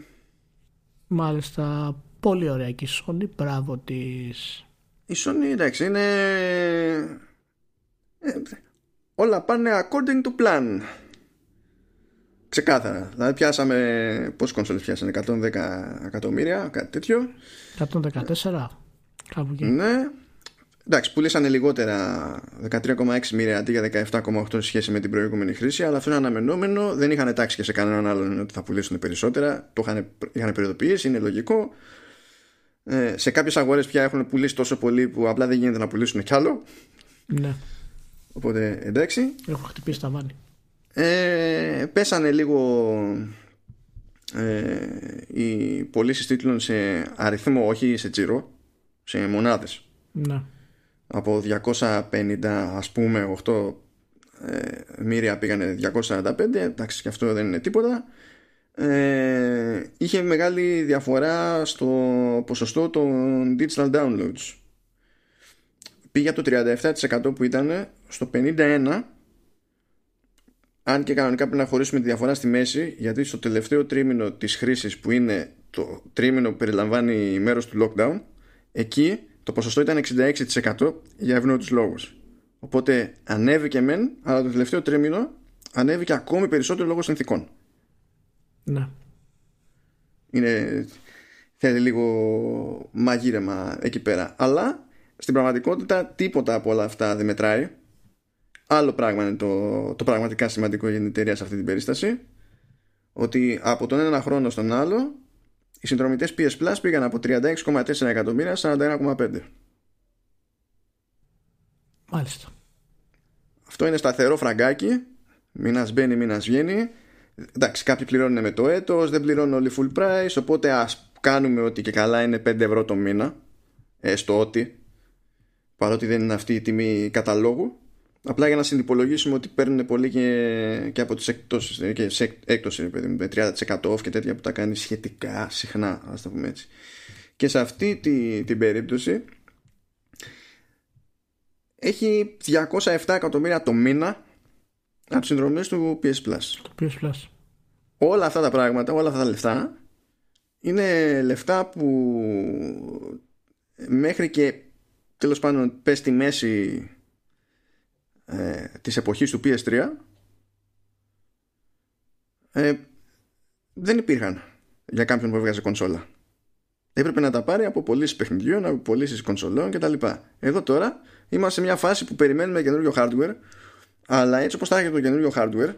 Μάλιστα πολύ ωραία και η Sony μπράβο της. Η Sony εντάξει είναι ε, όλα πάνε according to plan Ξεκάθαρα. Δηλαδή πιάσαμε. Πόσες κονσόλες πιάσανε, 110 εκατομμύρια, κάτι τέτοιο. 114. Κάπου εκεί. Ναι. Εντάξει, πουλήσανε λιγότερα 13,6 μοίρια αντί για 17,8 σε σχέση με την προηγούμενη χρήση, αλλά αυτό είναι αναμενόμενο. Δεν είχαν τάξει και σε κανέναν άλλον ότι θα πουλήσουν περισσότερα. Το είχαν, είχαν περιοδοποιήσει, είναι λογικό. Ε, σε κάποιες αγορές πια έχουν πουλήσει τόσο πολύ που απλά δεν γίνεται να πουλήσουν κι άλλο. Ναι. Οπότε εντάξει. Έχω χτυπήσει τα βάνη ε, πέσανε λίγο ε, οι πωλήσεις τίτλων σε αριθμό όχι σε τζίρο σε μονάδες. Ναι. από 250 ας πούμε 8 ε, μοίρια πήγανε 245 εντάξει και αυτό δεν είναι τίποτα. Ε, είχε μεγάλη διαφορά στο ποσοστό των digital downloads. Πήγε από το 37% που ήταν στο 51% αν και κανονικά πρέπει να χωρίσουμε τη διαφορά στη μέση γιατί στο τελευταίο τρίμηνο της χρήσης που είναι το τρίμηνο που περιλαμβάνει μέρος του lockdown εκεί το ποσοστό ήταν 66% για ευνόητους λόγους. Οπότε ανέβηκε μεν αλλά το τελευταίο τρίμηνο ανέβηκε ακόμη περισσότερο λόγω συνθήκων. Ναι. Είναι θέλει λίγο μαγείρεμα εκεί πέρα. Αλλά στην πραγματικότητα τίποτα από όλα αυτά δεν μετράει Άλλο πράγμα είναι το, το πραγματικά σημαντικό για την εταιρεία σε αυτή την περίσταση. Ότι από τον ένα χρόνο στον άλλο οι συνδρομητές PS Plus πήγαν από 36,4 εκατομμύρια 41,5. Μάλιστα. Αυτό είναι σταθερό φραγκάκι. Μήνα μπαίνει, μήνα βγαίνει. Εντάξει, κάποιοι πληρώνουν με το έτος, δεν πληρώνουν όλοι full price. Οπότε ας κάνουμε ότι και καλά είναι 5 ευρώ το μήνα. Έστω ότι. Παρότι δεν είναι αυτή η τιμή καταλόγου. Απλά για να συνυπολογίσουμε ότι παίρνουν πολύ και, και από τις εκτόσεις ε, και σε έκπτωση με 30% off και τέτοια που τα κάνει σχετικά συχνά ας το πούμε έτσι. Και σε αυτή τη, την περίπτωση έχει 207 εκατομμύρια το μήνα από τις συνδρομές του PS Plus. PS Plus. Όλα αυτά τα πράγματα, όλα αυτά τα λεφτά είναι λεφτά που μέχρι και τέλος πάντων πες στη μέση ε, της εποχής του PS3 ες, δεν υπήρχαν για κάποιον που έβγαζε κονσόλα. Έπρεπε να τα πάρει από πωλήσεις παιχνιδιών, από πωλήσεις κονσολών κτλ. Εδώ τώρα είμαστε σε μια φάση που περιμένουμε καινούριο hardware, αλλά έτσι όπως θα έχει το καινούριο hardware,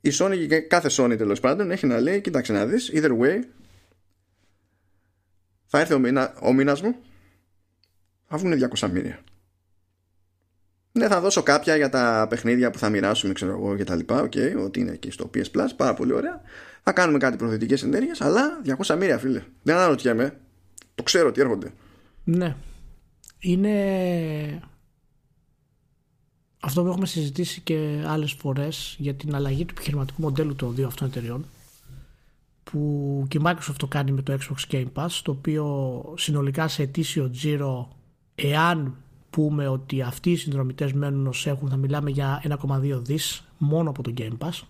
η Sony και κάθε Sony τέλος πάντων έχει να λέει: Κοίταξε να δεις, either way, θα έρθει ο, μήνα, ο μήνας μου, θα βγουν 200 μίλια. Ναι, θα δώσω κάποια για τα παιχνίδια που θα μοιράσουμε, ξέρω εγώ και τα λοιπά. Okay, ότι είναι εκεί στο PS Plus, πάρα πολύ ωραία. Θα κάνουμε κάτι προθετικές ενέργειες, αλλά 200 μοίρια, φίλε. Δεν αναρωτιέμαι. Το ξέρω ότι έρχονται. Ναι. Είναι. αυτό που έχουμε συζητήσει και άλλες φορές για την αλλαγή του επιχειρηματικού μοντέλου των δύο αυτών εταιριών που και η Microsoft το κάνει με το Xbox Game Pass το οποίο συνολικά σε ετήσιο τζίρο εάν πούμε ότι αυτοί οι συνδρομητές μένουν ως έχουν θα μιλάμε για 1,2 δις μόνο από το Game Pass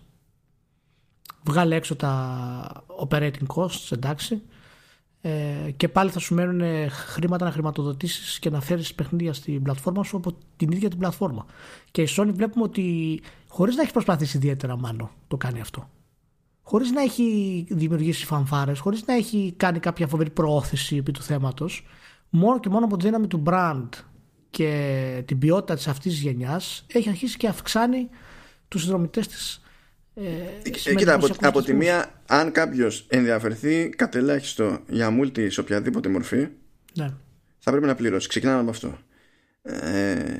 βγάλε έξω τα operating costs εντάξει ε, και πάλι θα σου μένουν χρήματα να χρηματοδοτήσεις και να φέρεις παιχνίδια στην πλατφόρμα σου από την ίδια την πλατφόρμα. Και η Sony βλέπουμε ότι χωρίς να έχεις προσπαθήσει ιδιαίτερα μάλλον το κάνει αυτό. Χωρίς να έχει δημιουργήσει φανφάρες, χωρίς να έχει κάνει κάποια φοβερή προώθηση επί του θέματος, μόνο και μόνο από τη δύναμη του brand και την ποιότητα της αυτής της γενιάς έχει αρχίσει και αυξάνει τους συνδρομητές της ε, ε, κοίτα, από, από τη μία, αν κάποιος ενδιαφερθεί κατελάχιστο για multi σε οποιαδήποτε μορφή, ναι. θα πρέπει να πληρώσει. Ξεκινάμε από αυτό. Ε,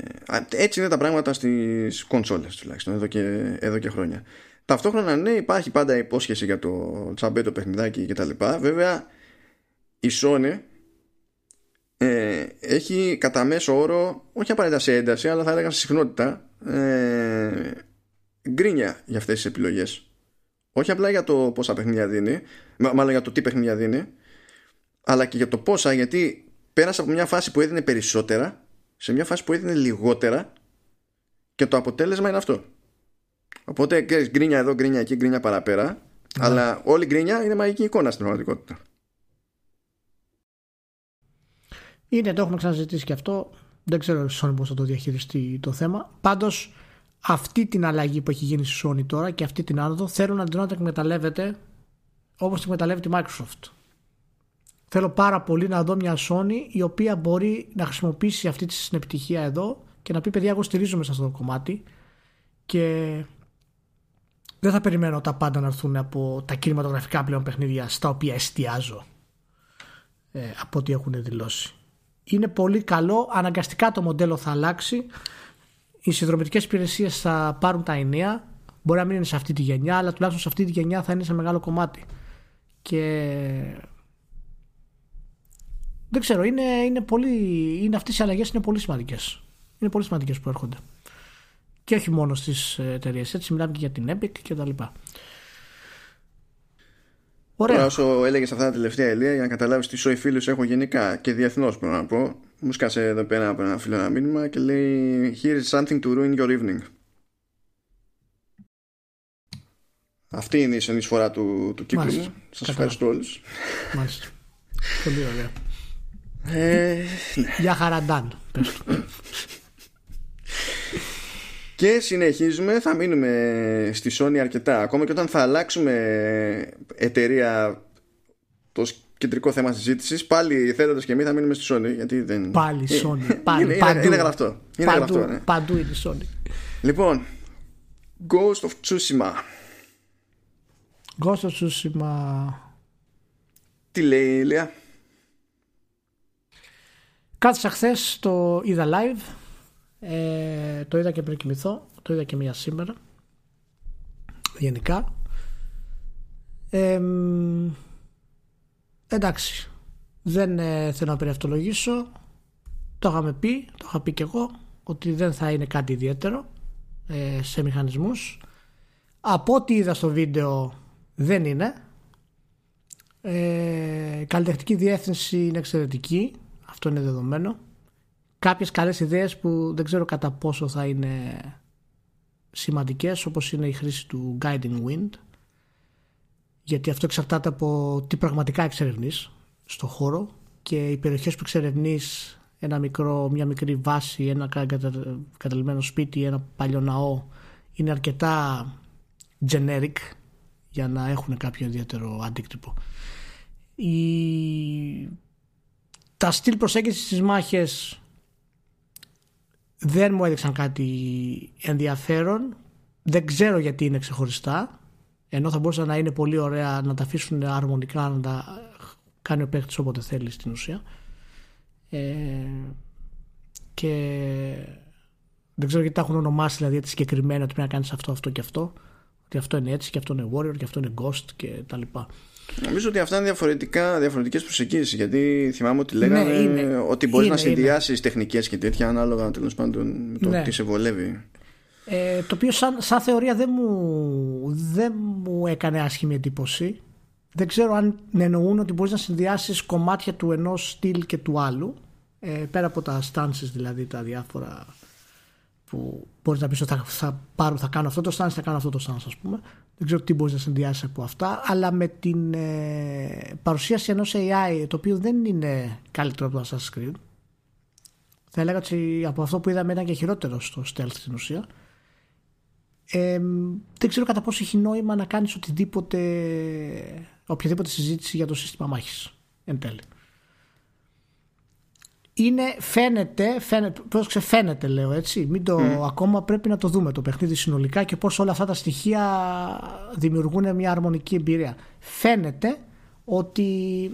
έτσι είναι τα πράγματα στις κονσόλες τουλάχιστον εδώ και, εδώ και χρόνια. Ταυτόχρονα, ναι, υπάρχει πάντα υπόσχεση για το τσαμπέτο παιχνιδάκι κτλ. Βέβαια, η Sony ε, έχει κατά μέσο όρο, όχι απαραίτητα σε ένταση, αλλά θα έλεγα σε συχνότητα, ε, γκρίνια για αυτές τις επιλογές. Όχι απλά για το πόσα παιχνίδια δίνει μάλλον για το τι παιχνίδια δίνει αλλά και για το πόσα γιατί πέρασε από μια φάση που έδινε περισσότερα σε μια φάση που έδινε λιγότερα και το αποτέλεσμα είναι αυτό. Οπότε ξέρεις γκρίνια εδώ γκρίνια εκεί γκρίνια παραπέρα ναι. αλλά όλη γκρίνια είναι μαγική εικόνα στην πραγματικότητα είναι το έχουμε ξαναζητήσει και αυτό δεν ξέρω Sony πώς θα το διαχειριστεί το θέμα πάντως αυτή την αλλαγή που έχει γίνει στη Sony τώρα και αυτή την άνοδο θέλω να την εκμεταλλεύεται όπως την εκμεταλλεύεται η Microsoft. Θέλω πάρα πολύ να δω μια Sony η οποία μπορεί να χρησιμοποιήσει αυτή τη συνεπτυχία εδώ και να πει παιδιά εγώ στηρίζομαι σε αυτό το κομμάτι και δεν θα περιμένω τα πάντα να έρθουν από τα κινηματογραφικά πλέον παιχνίδια στα οποία εστιάζω ε, από ό,τι έχουν δηλώσει. Είναι πολύ καλό, αναγκαστικά το μοντέλο θα αλλάξει οι συνδρομητικές υπηρεσίες θα πάρουν τα ενία. Μπορεί να μην είναι σε αυτή τη γενιά, αλλά τουλάχιστον σε αυτή τη γενιά θα είναι σε μεγάλο κομμάτι. Και δεν ξέρω, είναι, είναι πολύ, είναι αυτές οι αλλαγές είναι πολύ σημαντικές. Είναι πολύ σημαντικές που έρχονται. Και όχι μόνο στις εταιρείες, έτσι μιλάμε και για την Epic και τα λοιπά. Ωραία. Τώρα όσο έλεγες αυτά τα τελευταία ηλία για να καταλάβεις τι σοϊ φίλους έχω γενικά και διεθνώς μπορώ να πω μου σκάσε εδώ πέρα από ένα φίλο ένα μήνυμα και λέει Here is something to ruin your evening. Αυτή είναι η συνεισφορά του, του κύκλου μου. Σας ευχαριστώ όλους. Μάλιστα. Πολύ ωραία. Ε, ναι. Για χαραντάν. Και συνεχίζουμε, θα μείνουμε στη Sony αρκετά. Ακόμα και όταν θα αλλάξουμε εταιρεία το κεντρικό θέμα συζήτησης. Πάλι θέλοντα και εμείς θα μείνουμε στη Sony. Γιατί δεν... Πάλι ε, Sony. Πάλι, είναι, παντού. είναι, είναι γραφτό. Είναι παντού, γραφτό ναι. παντού είναι Sony. Λοιπόν, Ghost of Tsushima. Ghost of Tsushima. Τι λέει η Ηλία. Κάθισα χθες, το είδα live. Ε, το είδα και πριν κοιμηθώ. Το είδα και μία σήμερα. Γενικά. Ε, εντάξει δεν ε, θέλω να περιευτολογήσω το είχαμε πει, το είχα πει και εγώ ότι δεν θα είναι κάτι ιδιαίτερο ε, σε μηχανισμούς από ό,τι είδα στο βίντεο δεν είναι ε, καλλιτεχνική διεύθυνση είναι εξαιρετική αυτό είναι δεδομένο κάποιες καλές ιδέες που δεν ξέρω κατά πόσο θα είναι σημαντικές όπως είναι η χρήση του Guiding Wind γιατί αυτό εξαρτάται από τι πραγματικά εξερευνείς στο χώρο και οι περιοχές που εξερευνείς ένα μικρό, μια μικρή βάση, ένα καταλημμένο σπίτι, ένα παλιό ναό είναι αρκετά generic για να έχουν κάποιο ιδιαίτερο αντίκτυπο. Η... Τα στυλ προσέγγισης στις μάχες δεν μου έδειξαν κάτι ενδιαφέρον. Δεν ξέρω γιατί είναι ξεχωριστά ενώ θα μπορούσαν να είναι πολύ ωραία να τα αφήσουν αρμονικά να τα κάνει ο παίχτης όποτε θέλει στην ουσία. Ε, και δεν ξέρω γιατί τα έχουν ονομάσει δηλαδή έτσι συγκεκριμένα ότι πρέπει να κάνεις αυτό, αυτό και αυτό. Ότι αυτό είναι έτσι και αυτό είναι warrior και αυτό είναι ghost και τα λοιπά Νομίζω ότι αυτά είναι διαφορετικά, διαφορετικές προσεγγίσεις γιατί θυμάμαι ότι λέγανε ναι, ότι μπορείς να συνδυάσεις τεχνικές και τέτοια ανάλογα τέλος πάντων με το ναι. τι σε βολεύει Ε, το οποίο σαν, σαν θεωρία δεν μου, δεν μου έκανε άσχημη εντύπωση. Δεν ξέρω αν εννοούν ότι μπορείς να συνδυάσεις κομμάτια του ενός στυλ και του άλλου. Ε, πέρα από τα stances δηλαδή τα διάφορα που μπορείς να πεις ότι θα, θα, πάρω, θα κάνω αυτό το stance, θα κάνω αυτό το stance ας πούμε. Δεν ξέρω τι μπορείς να συνδυάσεις από αυτά, αλλά με την ε, παρουσίαση ενός AI το οποίο δεν είναι καλύτερο από το Assassin's Creed. Θα έλεγα ότι από αυτό που είδαμε ήταν και χειρότερο στο stealth στην ουσία ε, δεν ξέρω κατά πόσο έχει νόημα να κάνεις οτιδήποτε οποιαδήποτε συζήτηση για το σύστημα μάχης εν τέλει. Είναι, φαίνεται, φαίνεται, πρόσεξε, φαίνεται λέω έτσι, μην το, ακόμα πρέπει να το δούμε το παιχνίδι συνολικά και πώς όλα αυτά τα στοιχεία δημιουργούν μια αρμονική εμπειρία. Φαίνεται ότι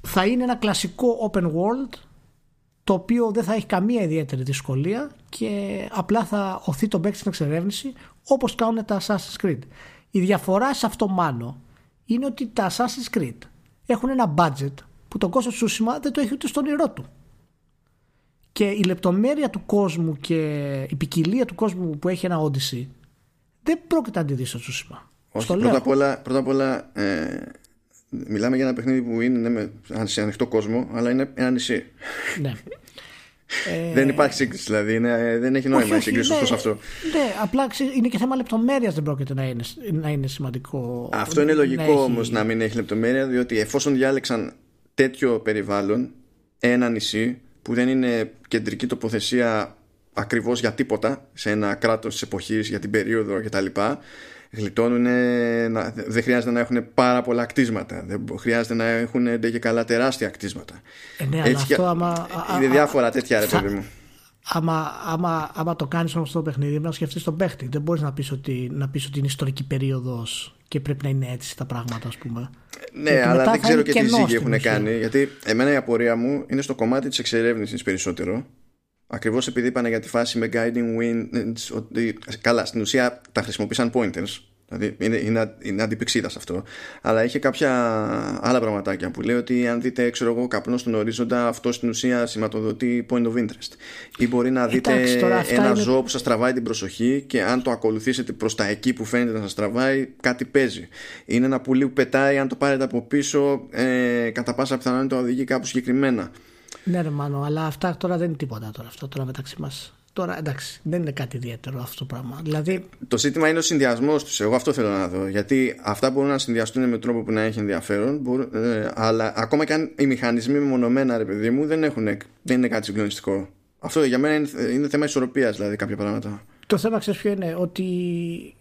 θα είναι ένα κλασικό open world το οποίο δεν θα έχει καμία ιδιαίτερη δυσκολία και απλά θα οθεί τον παίκτη στην εξερεύνηση όπως κάνουν τα Assassin's Creed. Η διαφορά σε αυτό μάλλον είναι ότι τα Assassin's Creed έχουν ένα budget που το Ghost of Tsushima δεν το έχει ούτε στον ηρώ του. Και η λεπτομέρεια του κόσμου και η ποικιλία του κόσμου που έχει ένα Odyssey δεν πρόκειται να τη δει στο Tsushima. Όχι, πρώτα απ' όλα, πρώτα απ όλα ε, μιλάμε για ένα παιχνίδι που είναι ναι, σε ανοιχτό κόσμο, αλλά είναι ένα νησί. Ναι. δεν υπάρχει σύγκριση δηλαδή. Είναι, δεν έχει νόημα η σύγκριση ναι, αυτό. Ναι, απλά είναι και θέμα λεπτομέρειας δεν πρόκειται να είναι, να είναι σημαντικό. Αυτό είναι λογικό όμως να μην έχει λεπτομέρεια, διότι εφόσον διάλεξαν τέτοιο περιβάλλον, ένα νησί που δεν είναι κεντρική τοποθεσία ακριβώς για τίποτα σε ένα κράτος της εποχής για την περίοδο κτλ γλιτώνουν, δεν χρειάζεται να έχουν πάρα πολλά κτίσματα. Δεν χρειάζεται να έχουν και καλά τεράστια κτίσματα. Ε, ναι, Έτσι, αυτό άμα, είναι διάφορα τέτοια ρε παιδί μου. Άμα, άμα, άμα το κάνεις όμως το παιχνίδι, να σκεφτείς τον παίχτη. Δεν μπορείς να πεις ότι, να πεις ότι είναι ιστορική περίοδος και πρέπει να είναι έτσι τα πράγματα, ας πούμε. Ναι, αλλά δεν ξέρω και τι ζύγι έχουν κάνει. Γιατί εμένα η απορία μου είναι στο κομμάτι της εξερεύνησης περισσότερο. Ακριβώς επειδή είπανε για τη φάση με guiding winds ότι καλά στην ουσία τα χρησιμοποίησαν pointers Δηλαδή είναι, είναι, είναι αντιπηξίδα αυτό. Αλλά είχε κάποια άλλα πραγματάκια που λέει ότι αν δείτε ξέρω εγώ καπνό στον ορίζοντα, αυτό στην ουσία σηματοδοτεί point of interest. Ή μπορεί να δείτε ένα είναι... ζώο που σας τραβάει την προσοχή και αν το ακολουθήσετε προς τα εκεί που φαίνεται να σας τραβάει, κάτι παίζει. Είναι ένα πουλί που πετάει, αν το πάρετε από πίσω, ε, κατά πάσα πιθανότητα οδηγεί κάπου συγκεκριμένα. Ναι, ρε Μάνο, αλλά αυτά τώρα δεν είναι τίποτα τώρα. Αυτό τώρα μεταξύ μας. Τώρα εντάξει, δεν είναι κάτι ιδιαίτερο αυτό το πράγμα. Δηλαδή... Το ζήτημα είναι ο συνδυασμός τους. Εγώ αυτό θέλω να δω. Γιατί αυτά μπορούν να συνδυαστούν με τρόπο που να έχει ενδιαφέρον. Μπορούν, ε, αλλά ακόμα και αν οι μηχανισμοί μεμονωμένα, ρε παιδί μου, δεν, έχουν, δεν είναι κάτι συγκλονιστικό. Αυτό για μένα είναι, είναι θέμα ισορροπίας, δηλαδή κάποια πράγματα. Το θέμα ξέρεις ποιο είναι, ότι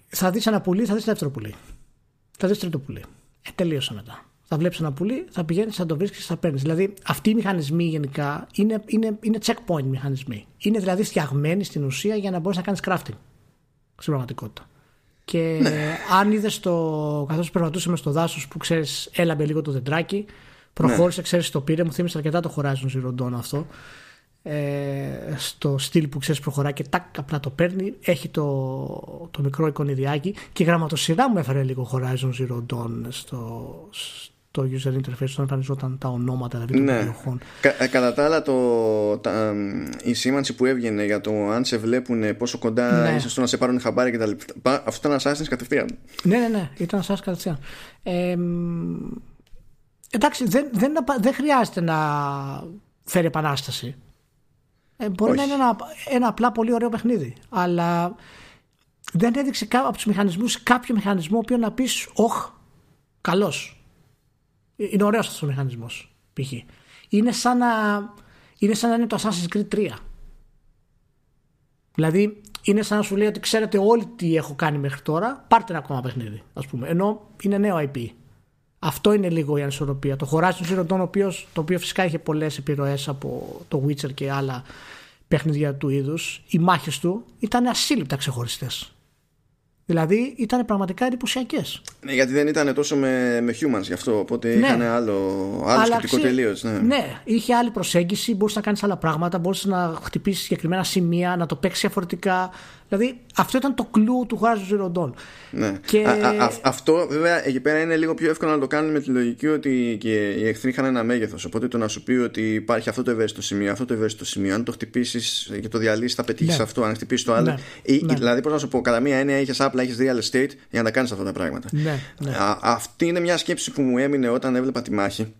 θα δεις ένα πουλί, θα δεις δεύτερο πουλί. Θα δεις τρίτο πουλί. Ε, τελείωσε μετά θα βλέπεις ένα πουλί, θα πηγαίνεις, θα το βρίσκεις, θα παίρνεις. Δηλαδή, αυτοί οι μηχανισμοί γενικά είναι, είναι, είναι checkpoint μηχανισμοί. Είναι δηλαδή φτιαγμένοι στην ουσία για να μπορείς να κάνεις crafting. Στην πραγματικότητα. Και ναι. αν είδες το. καθώς περπατούσαμε στο δάσος που ξέρεις, έλαμπε λίγο το δεντράκι, προχώρησε, ναι. ξέρεις το πήρε, μου θύμισε αρκετά το Horizon Zero Dawn αυτό. Ε, στο στυλ που ξέρεις προχωράει και τάκ απλά το παίρνει έχει το, το μικρό εικονιδιάκι και η γραμματοσυρά μου έφερε λίγο Horizon Zero Dawn στο, το user interface όταν εμφανιζόταν τα ονόματα δηλαδή των ναι. περιοχών. Κα, ε, κατά τα άλλα, το, τα, η σήμανση που έβγαινε για το αν σε βλέπουν πόσο κοντά ναι. είσαι στο να σε πάρουν χαμπάρι κτλ. Αυτό ήταν Assassin's κατευθείαν. Ναι, ναι, ναι, ήταν Assassin's κατευθείαν. Ε, εντάξει, δεν, δεν, δεν χρειάζεται να φέρει επανάσταση. Ε, μπορεί Όχι. να είναι ένα, ένα απλά πολύ ωραίο παιχνίδι. Αλλά δεν έδειξε από τους μηχανισμούς κάποιο μηχανισμό που να πεις, Ωχ, καλός είναι ωραίος αυτός ο μηχανισμός. Π.χ. Είναι σαν να είναι σαν να είναι το Assassin's Creed 3. Δηλαδή, είναι σαν να σου λέει ότι ξέρετε όλοι τι έχω κάνει μέχρι τώρα, πάρτε ένα ακόμα παιχνίδι, ας πούμε. Ενώ είναι νέο IP. Αυτό είναι λίγο η ανισορροπία. Το Horizon Zero Dawn, το οποίο φυσικά είχε πολλές επιρροές από το Witcher και άλλα παιχνίδια του είδους, οι μάχες του ήταν ασύλληπτα ξεχωριστές. Δηλαδή ήταν πραγματικά εντυπωσιακές. Ναι, γιατί δεν ήταν τόσο με, με humans γι' αυτό. Οπότε ναι. είχαν άλλο, άλλο σκεπτικό τελείως. Ναι. ναι, είχε άλλη προσέγγιση. Μπορούσε να κάνεις άλλα πράγματα. Μπορούσε να χτυπήσεις συγκεκριμένα σημεία, να το παίξεις διαφορετικά. Δηλαδή αυτό ήταν το κλου του Horizon Zero Dawn. Ναι. Και... Α, α, αυτό βέβαια εκεί πέρα είναι λίγο πιο εύκολο να το κάνουν με τη λογική ότι και οι εχθροί είχαν ένα μέγεθος. Οπότε το να σου πει ότι υπάρχει αυτό το ευαίσθητο σημείο, αυτό το ευαίσθητο σημείο, αν το χτυπήσεις και το διαλύσεις, θα πετύχεις ναι. αυτό. Αν χτυπήσεις το άλλο. Ναι. Ή, ναι. Δηλαδή, πώς να σου πω, κατά μία έννοια είχε απλά έχεις real estate για να τα κάνεις αυτά τα πράγματα. Ναι. ναι. Α, αυτή είναι μια σκέψη που μου έμεινε όταν έβλεπα τη μάχη.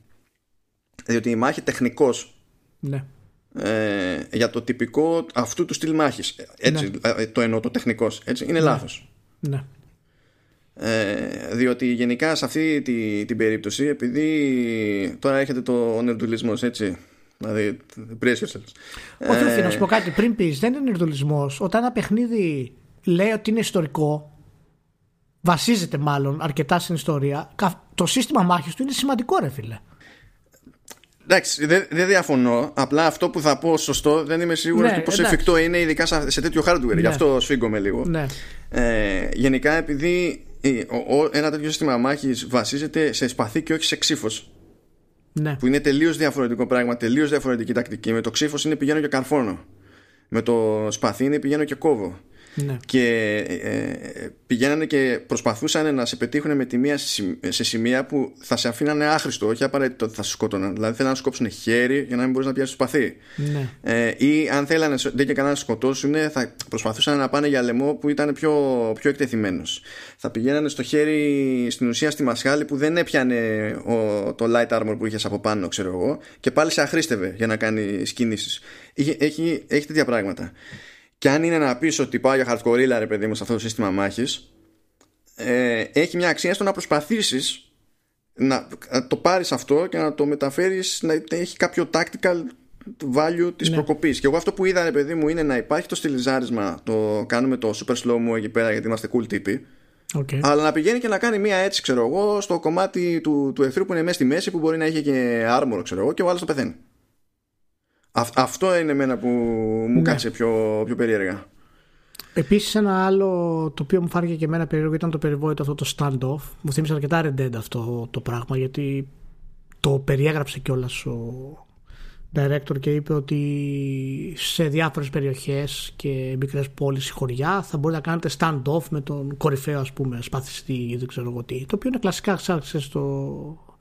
Διότι η μάχη τεχνικώ. Ναι ε, για το τυπικό αυτού του στυλ μάχης έτσι, ναι. Ε, το εννοώ το τεχνικός έτσι, είναι ναι. λάθος ναι. Ε, διότι γενικά σε αυτή τη, την περίπτωση επειδή τώρα έχετε το νερντουλισμός έτσι δηλαδή brace yourselves όχι ε, να σου πω κάτι πριν πεις δεν είναι νερντουλισμός όταν ένα παιχνίδι λέει ότι είναι ιστορικό βασίζεται μάλλον αρκετά στην ιστορία το σύστημα μάχης του είναι σημαντικό ρε φίλε Εντάξει, δεν, δεν διαφωνώ. Απλά αυτό που θα πω σωστό δεν είμαι σίγουρος ναι, πόσο εφικτό είναι, ειδικά σε τέτοιο hardware. Ναι. Γι' αυτό σφίγγομαι λίγο. Ναι. Ε, γενικά, επειδή ένα τέτοιο σύστημα μάχης βασίζεται σε σπαθί και όχι σε ξύφος. Ναι. Που είναι τελείως διαφορετικό πράγμα, τελείως διαφορετική τακτική. Με το ξύφος είναι πηγαίνω και καρφώνω. Με το σπαθί είναι πηγαίνω και κόβω. Ναι. Και ε, πηγαίνανε και προσπαθούσαν να σε πετύχουν με τη μία σε σημεία που θα σε αφήνανε άχρηστο, όχι απαραίτητο ότι θα σε σκότωναν. Δηλαδή θέλανε να σου κόψουν χέρι για να μην μπορείς να πιάσεις το σπαθί. Ναι. Ε, ή αν θέλανε δεν και κανένα να σκοτώσουν, θα προσπαθούσαν να πάνε για λαιμό που ήταν πιο, πιο εκτεθειμένος. Θα πηγαίνανε στο χέρι στην ουσία στη μασχάλη που δεν έπιανε ο, το light armor που είχες από πάνω, ξέρω εγώ, και πάλι σε αχρήστευε για να κάνεις κινήσεις. Έχει, έχει, έχει τέτοια πράγματα. Και αν είναι να πεις ότι πάω για hardcore ρε παιδί μου σε αυτό το σύστημα μάχης, ε, έχει μια αξία στο να προσπαθήσεις να το πάρεις αυτό και να το μεταφέρεις να έχει κάποιο tactical value της ναι. προκοπής. Και εγώ αυτό που είδα, ρε παιδί μου, είναι να υπάρχει το στυλιζάρισμα. Το κάνουμε το super slow μου εκεί πέρα γιατί είμαστε cool τύποι. Okay. Αλλά να πηγαίνει και να κάνει μία έτσι, ξέρω εγώ, στο κομμάτι του, του εχθρού που είναι μέσα στη μέση που μπορεί να έχει και armor, ξέρω εγώ, και ο άλλος το πεθαίνει αυτό είναι εμένα που μου ναι. κάτσε πιο, πιο περίεργα. Επίσης, ένα άλλο το οποίο μου φάνηκε και εμένα περίεργο ήταν το περιβόητο αυτό το standoff. Μου θύμισε αρκετά Red Dead αυτό το πράγμα γιατί το περιέγραψε κιόλας ο director και είπε ότι σε διάφορες περιοχές και μικρές πόλεις ή χωριά θα μπορείτε να κάνετε stand-off με τον κορυφαίο ας πούμε σπαθιστή ή δεν ξέρω εγώ τι το οποίο είναι κλασικά ξέρετε στο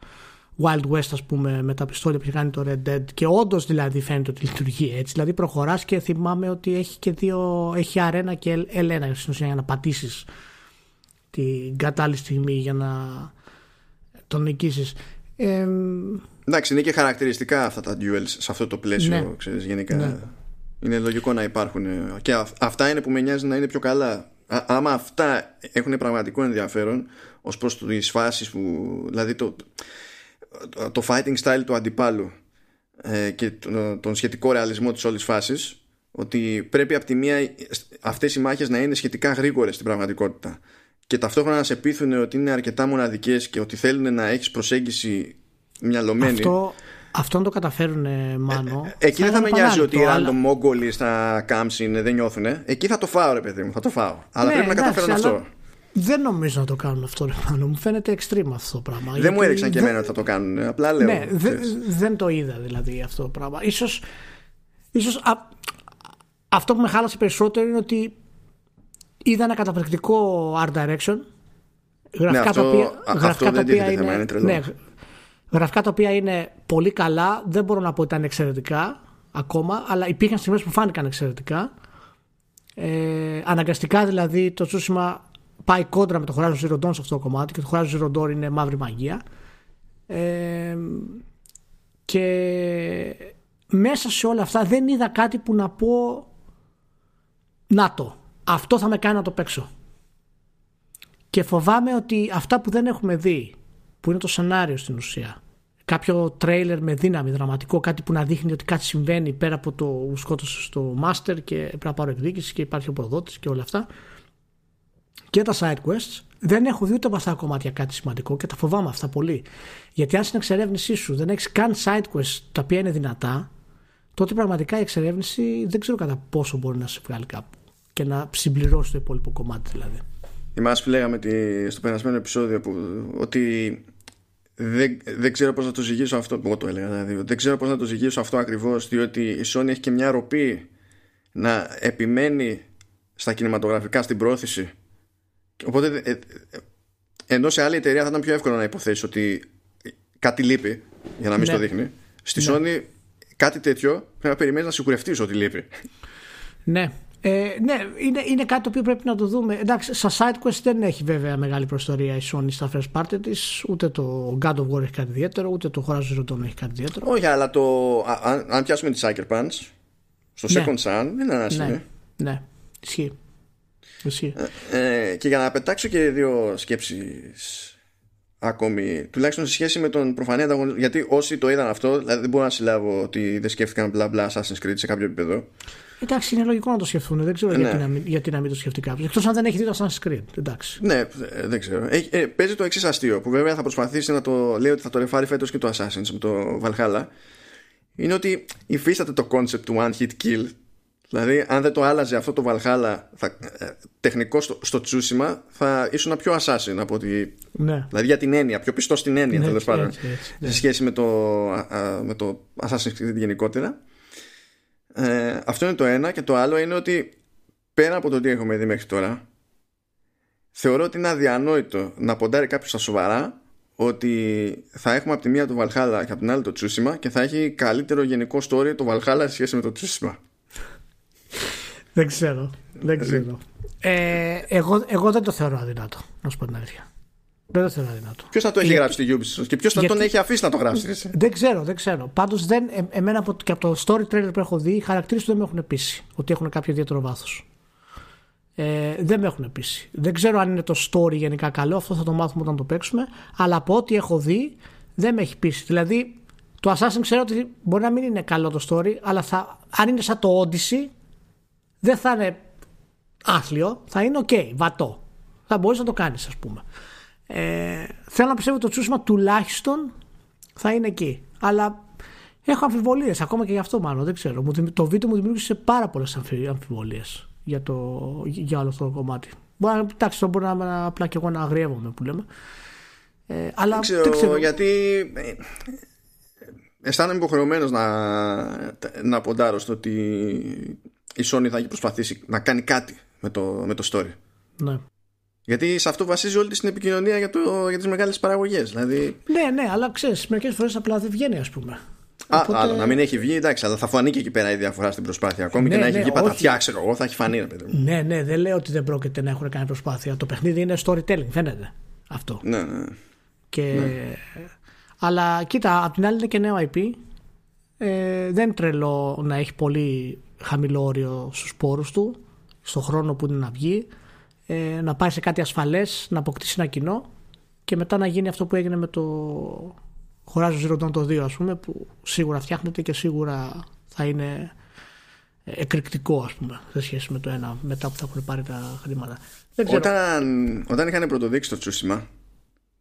Wild West, ας πούμε, με τα πιστόλια που έχει κάνει το Red Dead. Και όντως δηλαδή φαίνεται ότι λειτουργεί έτσι. Δηλαδή προχωράς και θυμάμαι ότι έχει και δύο. Έχει αρένα και ελένα στην ουσία για να πατήσεις την κατάλληλη στιγμή για να τον νικήσεις. Ε, Εντάξει, είναι και χαρακτηριστικά αυτά τα duels σε αυτό το πλαίσιο, ναι. ξέρεις, γενικά. Ναι. Είναι λογικό να υπάρχουν. Και αυτά είναι που με νοιάζει να είναι πιο καλά. Α, άμα αυτά έχουν πραγματικό ενδιαφέρον ως προς τις φάσεις που. Δηλαδή το, το fighting style του αντιπάλου ε, και τον σχετικό ρεαλισμό της όλης φάσης ότι πρέπει από τη μία αυτές οι μάχες να είναι σχετικά γρήγορες στην πραγματικότητα. Και ταυτόχρονα να σε πείθουν ότι είναι αρκετά μοναδικές και ότι θέλουν να έχεις προσέγγιση μυαλωμένη. Αυτό, αυτό το καταφέρουν μάνο ε, ε, εκεί δεν θα με νοιάζει ότι οι random μόγκολοι στα camps είναι, δεν νιώθουν εκεί θα το φάω ρε παιδί μου θα το φάω. Αλλά ναι, πρέπει να καταφέρουν αυτό δεν νομίζω να το κάνουν αυτό, ρε πάνω. Μου φαίνεται extreme αυτό το πράγμα. Δεν μου έδειξαν και εμένα ότι θα το κάνουν. Απλά λέω. Ναι, δεν το είδα δηλαδή αυτό το πράγμα. Ίσως, ίσως αυτό που με χάλασε περισσότερο είναι ότι είδα ένα καταπληκτικό art direction. Γραφικά ναι, αυτό, τα οποία, γραφικά τα οποία είναι, είναι ναι, γραφικά τα οποία είναι πολύ καλά. Δεν μπορώ να πω ότι ήταν εξαιρετικά ακόμα, αλλά υπήρχαν στιγμές που φάνηκαν εξαιρετικά. Ε, αναγκαστικά δηλαδή το Τσούσιμα πάει κόντρα με το Horizon Zero Dawn σε αυτό το κομμάτι και το Horizon Zero Dawn είναι μαύρη μαγεία. Ε, και μέσα σε όλα αυτά δεν είδα κάτι που να πω να το αυτό θα με κάνει να το παίξω. Και φοβάμαι ότι αυτά που δεν έχουμε δει που είναι το σενάριο στην ουσία κάποιο τρέιλερ με δύναμη δραματικό κάτι που να δείχνει ότι κάτι συμβαίνει πέρα από το σκότωσε στο master και πρέπει να πάρω εκδίκηση και υπάρχει ο προδότης και όλα αυτά και τα side quests δεν έχω δει ούτε από αυτά τα κομμάτια κάτι σημαντικό και τα φοβάμαι αυτά πολύ. Γιατί αν στην εξερεύνησή σου δεν έχεις καν side quests τα οποία είναι δυνατά, τότε πραγματικά η εξερεύνηση δεν ξέρω κατά πόσο μπορεί να σε βγάλει κάπου και να συμπληρώσει το υπόλοιπο κομμάτι δηλαδή. Εμάς που λέγαμε στο περασμένο επεισόδιο που, ότι δεν, δεν ξέρω πώς να το ζυγίσω αυτό εγώ το έλεγα δηλαδή, δεν ξέρω πώς να το ζυγίσω αυτό ακριβώς διότι η Sony έχει και μια ροπή να επιμένει στα κινηματογραφικά στην πρόθεση. Οπότε, ε, ε, ενώ σε άλλη εταιρεία θα ήταν πιο εύκολο να υποθέσεις ότι κάτι λείπει για να μην ναι. στο δείχνει. Στη ναι. Sony κάτι τέτοιο πρέπει να περιμένεις να σιγουρευτείς ότι λείπει. Ναι. Ε, ναι, είναι, είναι κάτι το οποίο πρέπει να το δούμε. Εντάξει, στα SideQuest δεν έχει βέβαια μεγάλη προστορία η Sony στα first party της. Ούτε το God of War έχει κάτι ιδιαίτερο, ούτε το Horizon Zero Dawn έχει κάτι ιδιαίτερο. Όχι, αλλά το, αν, αν πιάσουμε τη Sucker Punch, στο ναι. Second Sun δεν είναι ένα ναι. ναι, ισχύει. Ισχύει. Ε, ε, και για να πετάξω και δύο σκέψεις ακόμη, τουλάχιστον σε σχέση με τον προφανή ανταγωνισμό. Γιατί όσοι το είδαν αυτό, δηλαδή δεν μπορώ να συλλάβω ότι δεν σκέφτηκαν μπλα μπλα Assassin's Creed σε κάποιο επίπεδο. Εντάξει, είναι λογικό να το σκεφτούν. Δεν ξέρω ναι. γιατί, να μην, γιατί να μην το σκεφτεί κάποιος. Εκτός αν δεν έχει δει το Assassin's Creed. Εντάξει. Ναι, ε, δεν ξέρω. Έχει, ε, παίζει το εξής αστείο που βέβαια θα προσπαθήσει να το λέει ότι θα το ρεφάρει φέτος και το Assassin's με το Valhalla. Είναι ότι υφίσταται το concept του one hit kill Δηλαδή, αν δεν το άλλαζε αυτό το Valhalla θα, ε, τεχνικός στο, στο τσούσιμα, θα ήσουν πιο assassin από ότι. Ναι. Δηλαδή για την έννοια, πιο πιστός στην έννοια, ναι, τέλος πάντων. Ναι. Σε σχέση με το, με το Assassin's Creed γενικότερα. Ε, αυτό είναι το ένα. Και το άλλο είναι ότι πέρα από το τι έχουμε δει μέχρι τώρα, θεωρώ ότι είναι αδιανόητο να ποντάρει κάποιος στα σοβαρά ότι θα έχουμε από τη μία το Valhalla και από την άλλη το Tsushima και θα έχει καλύτερο γενικό story το Valhalla σε σχέση με το Tsushima. Δεν ξέρω. Δεν ξέρω. Ε, εγώ, εγώ δεν το θεωρώ αδυνάτο, να σου πω την αλήθεια. Δεν το θεωρώ αδυνάτο. Ποιος θα το έχει γράψει στη Ubisoft και ποιος θα τον έχει αφήσει να το γράψει. Δεν ξέρω, δεν ξέρω. Πάντως, ε, εμένα από, και από το story trailer που έχω δει, οι χαρακτήρες του δεν με έχουν πείσει ότι έχουν κάποιο ιδιαίτερο βάθος. Ε, δεν με έχουν πείσει. Δεν ξέρω αν είναι το story γενικά καλό, αυτό θα το μάθουμε όταν το παίξουμε. Αλλά από ό,τι έχω δει, δεν με έχει πείσει. Δηλαδή, το Assassin ξέρω ότι μπορεί να μην είναι καλό το story, αλλά θα, αν είναι σαν το Odyssey, δεν θα είναι άθλιο, θα είναι ok, βατό. Θα μπορείς να το κάνεις, ας πούμε. Ε, θέλω να πιστεύω ότι το τσούσμα τουλάχιστον θα είναι εκεί. Αλλά έχω αμφιβολίες ακόμα και γι' αυτό μάλλον. Δεν ξέρω. Το βίντεο μου δημιούργησε πάρα πολλές αμφιβολίες για, το, για όλο αυτό το κομμάτι. Μπορεί να, εντάξει, μπορεί να είμαι απλά και εγώ να αγριεύομαι που λέμε. Ε, αλλά δεν ξέρω, δεν ξέρω. γιατί ε, αισθάνομαι υποχρεωμένος να, να ποντάρω στο ότι η Sony θα έχει προσπαθήσει να κάνει κάτι με το, με το story. Ναι. Γιατί σε αυτό βασίζει όλη την επικοινωνία για, το, για τις μεγάλες παραγωγές. Δηλαδή... Ναι, ναι, αλλά ξέρεις, μερικές φορές απλά δεν βγαίνει ας πούμε. Α, Οπότε... άλλο, να μην έχει βγει, εντάξει, αλλά θα φανεί και εκεί πέρα η διαφορά στην προσπάθεια. Ακόμη ναι, και να έχει ναι, βγει πατατιά, ξέρω εγώ, θα έχει φανεί. Ρε, παιδί. Ναι, ναι, δεν λέω ότι δεν πρόκειται να έχουν κάνει προσπάθεια. Το παιχνίδι είναι storytelling, φαίνεται αυτό. Ναι, ναι. Και... ναι. Αλλά κοίτα, απ' την άλλη είναι και νέο IP. Ε, δεν τρελό να έχει πολύ χαμηλό όριο στους σπόρους του, στο χρόνο που είναι να βγει, ε, να πάει σε κάτι ασφαλές, να αποκτήσει ένα κοινό και μετά να γίνει αυτό που έγινε με το Horizon Zero Dawn το 2 ας πούμε, που σίγουρα φτιάχνεται και σίγουρα θα είναι εκρηκτικό ας πούμε σε σχέση με το ένα μετά που θα έχουν πάρει τα χρήματα. Όταν, όταν είχαν πρωτοδείξει το Tsushima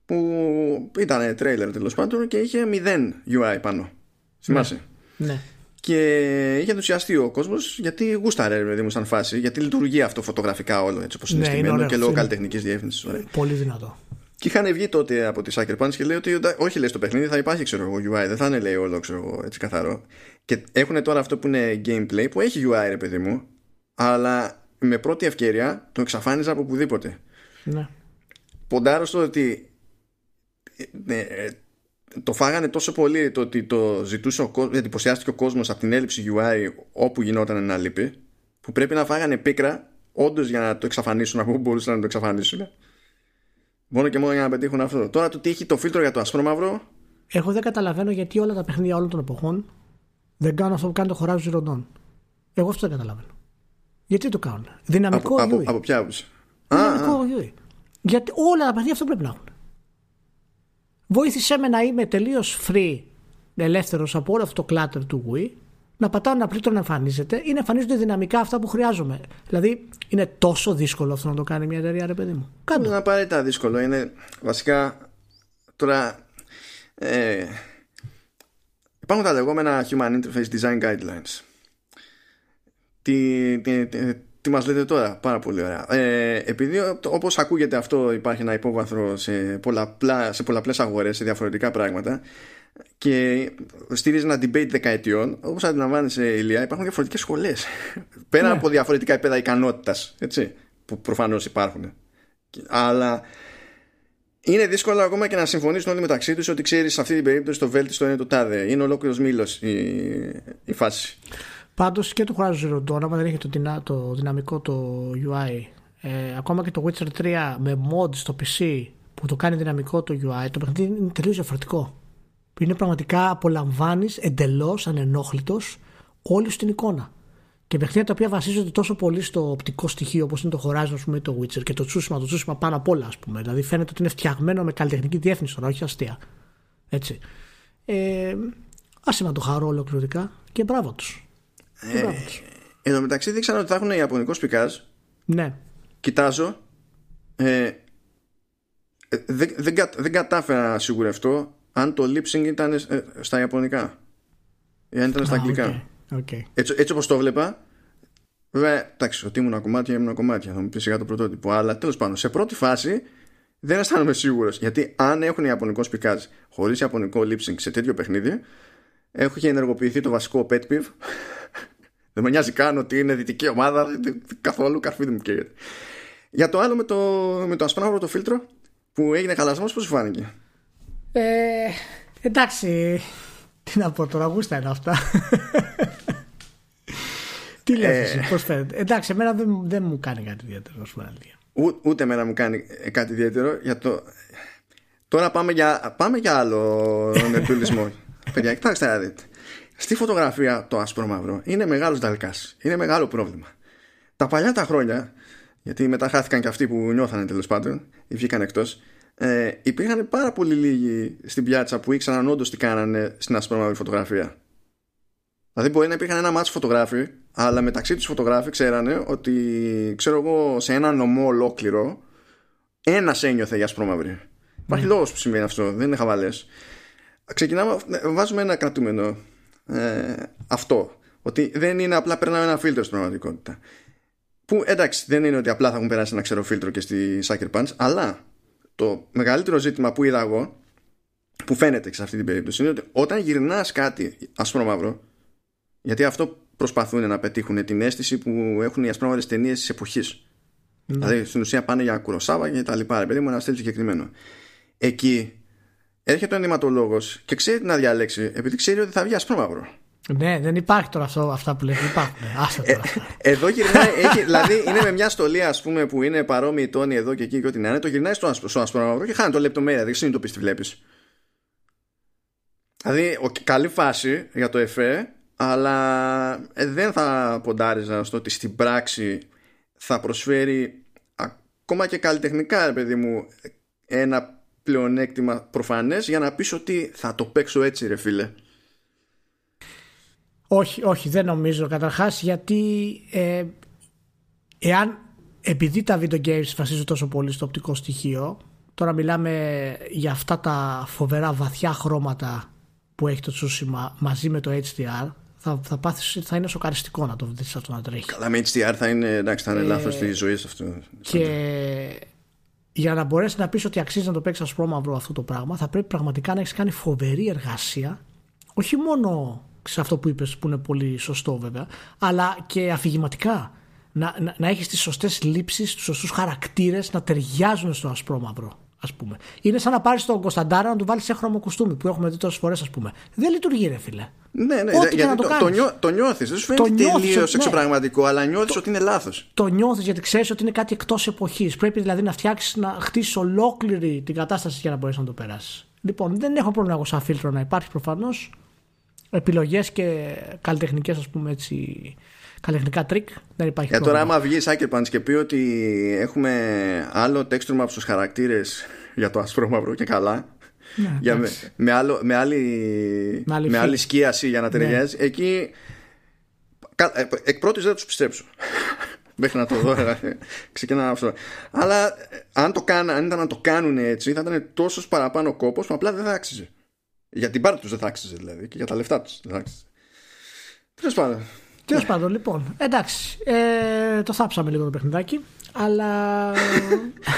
που ήταν τρέιλερ τέλος πάντων και είχε 0 UI πάνω. Θυμάσαι; Ναι. ναι. Και είχε ενθουσιαστεί ο κόσμος γιατί γούσταρε, παιδί μου, σαν φάση. Γιατί λειτουργεί αυτό φωτογραφικά όλο έτσι όπως είναι ναι, στημένο και λόγω καλλιτεχνικής διεύθυνσης. Πολύ δυνατό. Και είχαν βγει τότε από τη Sucker Punch και λέει ότι όχι, λέει στο παιχνίδι θα υπάρχει ξέρω εγώ UI, δεν θα είναι λέει όλο ξέρω εγώ, έτσι καθαρό. Και έχουν τώρα αυτό που είναι gameplay που έχει UI, ρε παιδί μου, αλλά με πρώτη ευκαιρία το εξαφάνιζα από οπουδήποτε. Ναι. Ποντάρω στο ότι ναι, ε, το φάγανε τόσο πολύ το ότι το ζητούσε ο κόσμος, εντυπωσιάστηκε ο κόσμος από την έλλειψη UI όπου γινόταν ένα λύπη που πρέπει να φάγανε πίκρα όντως για να το εξαφανίσουν από όπου μπορούσαν να το εξαφανίσουν. Μόνο και μόνο για να πετύχουν αυτό. Τώρα το τι έχει το φίλτρο για το ασπρό μαύρο. Εγώ δεν καταλαβαίνω γιατί όλα τα παιχνίδια όλων των εποχών δεν κάνουν αυτό που κάνει το Horizon Zero Dawn. Εγώ αυτό δεν καταλαβαίνω. Γιατί το κάνουν; Δυναμικό από, Από, από ποια άποψη; Δυναμικό UI. Γιατί όλα τα παιχνίδια αυτό πρέπει να έχουν βοήθησέ με να είμαι τελείως free, ελεύθερος από όλο αυτό το κλάτερ του Wii, να πατάω ένα πλήκτρο να εμφανίζεται ή να εμφανίζονται δυναμικά αυτά που χρειάζομαι. Δηλαδή, είναι τόσο δύσκολο αυτό να το κάνει μια εταιρεία, ρε παιδί μου. Κάντο. Είναι απαραίτητα δύσκολο. Είναι βασικά τώρα. Ε, υπάρχουν τα λεγόμενα Human Interface Design Guidelines. Τι, τι, τι, τι μας λέτε τώρα, πάρα πολύ ωραία. Ε, επειδή όπως ακούγεται αυτό υπάρχει ένα υπόβαθρο σε, πολλαπλά, σε πολλαπλές αγορές, σε διαφορετικά πράγματα και στηρίζει ένα debate δεκαετιών, όπως αντιλαμβάνεσαι Ηλία, υπάρχουν διαφορετικές σχολές Πέρα ναι. από διαφορετικά επίπεδα ικανότητας, έτσι, που προφανώς υπάρχουν. Αλλά είναι δύσκολο ακόμα και να συμφωνήσουν όλοι μεταξύ τους ότι ξέρεις σε αυτή την περίπτωση το βέλτιστο είναι το τάδε. Είναι ολόκληρος μήλος η, η φάση. Πάντως και το Horizon Zero Dawn, άμα δεν έχει το, το δυναμικό το UI, ε, ακόμα και το Witcher 3 με mod στο PC που το κάνει δυναμικό το UI, το παιχνίδι είναι τελείως διαφορετικό. Είναι πραγματικά απολαμβάνεις εντελώς ανενόχλητος όλη την εικόνα. Και παιχνίδια τα οποία βασίζονται τόσο πολύ στο οπτικό στοιχείο όπως είναι το Horizon πούμε, το Witcher και το Tsushima, το Tsushima πάνω απ' όλα, ας πούμε. Δηλαδή φαίνεται ότι είναι φτιαγμένο με καλλιτεχνική διεύθυνση τώρα, όχι αστεία. Έτσι. Ε, άσε να το χαρώ ολοκληρωτικά και μπράβο τους. Ε, εν τω μεταξύ δείξαν ότι θα έχουν Ιαπωνικός σπικάζ. Ναι. Κοιτάζω. Ε, ε δεν, δεν, δεν κατάφερα να σιγουρευτώ αν το lip sync ήταν ε, στα Ιαπωνικά. Ή αν ήταν στα αγγλικά. Okay. Έτσι, έτσι όπως το βλέπα, βέβαια, εντάξει, ότι ήμουν κομμάτια, ήμουν κομμάτια, θα μου πεις σιγά το πρωτότυπο. Αλλά τέλος πάντων, σε πρώτη φάση δεν αισθάνομαι σίγουρος. Γιατί αν έχουν Ιαπωνικός σπικάζ χωρίς Ιαπωνικό lip sync σε τέτοιο παιχνίδι, έχει ενεργοποιηθεί το βασικό pet peeve. Δεν με νοιάζει καν ότι είναι δυτική ομάδα, καθόλου καρφί δεν μου καίγεται. Για το άλλο με το, με το ασπράμβρο το φίλτρο που έγινε χαλασμός, πώς σου φάνηκε; Ε, εντάξει, τι να πω τώρα, γούστα είναι αυτά. Τι λες ε... πώς φαίνεται. Εντάξει, εμένα δεν, δεν μου κάνει κάτι ιδιαίτερο, Ού, ούτε εμένα μου κάνει ε, κάτι ιδιαίτερο για το... Τώρα πάμε για, πάμε για άλλο νερτουλισμό. Παιδιά, κοιτάξτε να δείτε. Στη φωτογραφία το άσπρο μαύρο είναι μεγάλος δαλκάς. Είναι μεγάλο πρόβλημα. Τα παλιά τα χρόνια, γιατί μετά χάθηκαν και αυτοί που νιώθανε τέλος πάντων ή βγήκαν εκτός, ε, υπήρχαν πάρα πολύ λίγοι στην πιάτσα που ήξεραν όντως τι κάνανε στην ασπρόμαυρη φωτογραφία. Δηλαδή μπορεί να υπήρχαν ένα μάτσο φωτογράφοι, αλλά μεταξύ τους φωτογράφοι ξέρανε ότι, ξέρω εγώ, σε ένα νομό ολόκληρο, ένας ένιωθε για ασπρόμαυρη. Mm. Υπάρχει λόγος που σημαίνει αυτό, δεν είναι χαβαλές. Ξεκινάμε, βάζουμε ένα κρατούμενο. Ε, αυτό. Ότι δεν είναι απλά περνάμε ένα φίλτρο στην πραγματικότητα. Που εντάξει, δεν είναι ότι απλά θα έχουν περάσει ένα ξερό φίλτρο και στη Sucker Punch, αλλά το μεγαλύτερο ζήτημα που είδα εγώ που φαίνεται σε αυτή την περίπτωση είναι ότι όταν γυρνάς κάτι ασπρόμαυρο γιατί αυτό προσπαθούν να πετύχουν την αίσθηση που έχουν οι ασπρόμαυρες ταινίες της εποχής. Ναι. Δηλαδή στην ουσία πάνε για κουροσάβα και τα λοιπά. Επειδή μου ένα στέλνει συγκεκριμένο. Εκεί έρχεται ο ενδυματολόγο και ξέρει τι να διαλέξει επειδή ξέρει ότι θα βγει ασπρόμαυρο. Ναι, δεν υπάρχει τώρα αυτό, αυτά που λέει. Υπάρχουν. ε, εδώ γυρνάει, έχει, δηλαδή είναι με μια στολή ας πούμε, που είναι παρόμοιη τόνη εδώ και εκεί και ό,τι να είναι. Το γυρνάει στο, στο ασπρόμαυρο και χάνει το λεπτομέρεια. Δεν συνειδητοποιείς τι βλέπεις. Δηλαδή, ο, καλή φάση για το εφέ, αλλά ε, δεν θα ποντάριζα στο ότι στην πράξη θα προσφέρει ακόμα και καλλιτεχνικά, παιδί μου, ένα πλεονέκτημα προφανές για να πεις ότι θα το παίξω έτσι, ρε φίλε. Όχι, όχι, δεν νομίζω καταρχάς γιατί ε, εάν επειδή τα video games βασίζουν τόσο πολύ στο οπτικό στοιχείο τώρα μιλάμε για αυτά τα φοβερά βαθιά χρώματα που έχει το Tsushima μαζί με το HDR θα, θα, πάθεις, θα είναι σοκαριστικό να το δεις αυτό να τρέχει. Καλά με HDR θα είναι, εντάξει, θα είναι ε, λάθος στη ζωή αυτό. Και για να μπορέσει να πεις ότι αξίζει να το παίξεις ασπρόμαυρο αυτό το πράγμα θα πρέπει πραγματικά να έχεις κάνει φοβερή εργασία όχι μόνο σε αυτό που είπες που είναι πολύ σωστό βέβαια αλλά και αφηγηματικά. Να, να, να έχεις τις σωστές λήψεις τους σωστούς χαρακτήρες να ταιριάζουν στο ασπρόμαυρο ας πούμε. Είναι σαν να πάρεις τον Κωνσταντάρα να του βάλεις σε χρώμο κουστούμι που έχουμε δει τόσες φορές, ας πούμε. Δεν λειτουργεί, ρε φίλε. Ναι, ναι, Ό,τι γιατί το, το, το, νιώ, το νιώθεις. Δεν σου φαίνεται τελείως ναι. εξωπραγματικό, αλλά νιώθεις ότι είναι λάθος. Το νιώθεις γιατί ξέρεις ότι είναι κάτι εκτός εποχής. Πρέπει δηλαδή να φτιάξεις, να χτίσεις ολόκληρη την κατάσταση για να μπορέσεις να το περάσεις. Λοιπόν, δεν έχω πρόβλημα εγώ σαν φίλτρο να υπάρχει προφανώς επιλογές και καλλιτεχνικές, ας πούμε έτσι. Καλλιτεχνικά τρικ, δεν υπάρχει. Για τώρα, άμα βγει Sucker και πει ότι έχουμε άλλο texture map στους χαρακτήρες για το ασπρόμαυρο και καλά. Ναι, για με, με, άλλο, με, άλλη, με, άλλη, με άλλη σκίαση για να ναι. ταιριάζει. Ναι. Εκεί ε, εκ πρώτης δεν τους πιστέψω. Μέχρι να το δω, ξεκινά αυτό. Αλλά ε, αν, το κάν, αν ήταν να το κάνουν έτσι, θα ήταν τόσος παραπάνω κόπος που απλά δεν θα άξιζε. Για την πάρτι τους δεν θα άξιζε δηλαδή και για τα λεφτά τους δεν θα άξιζε. Τέλος πάντων. Τέλος πάντων, λοιπόν. Εντάξει. Ε, το θάψαμε λίγο το παιχνιδάκι. Αλλά.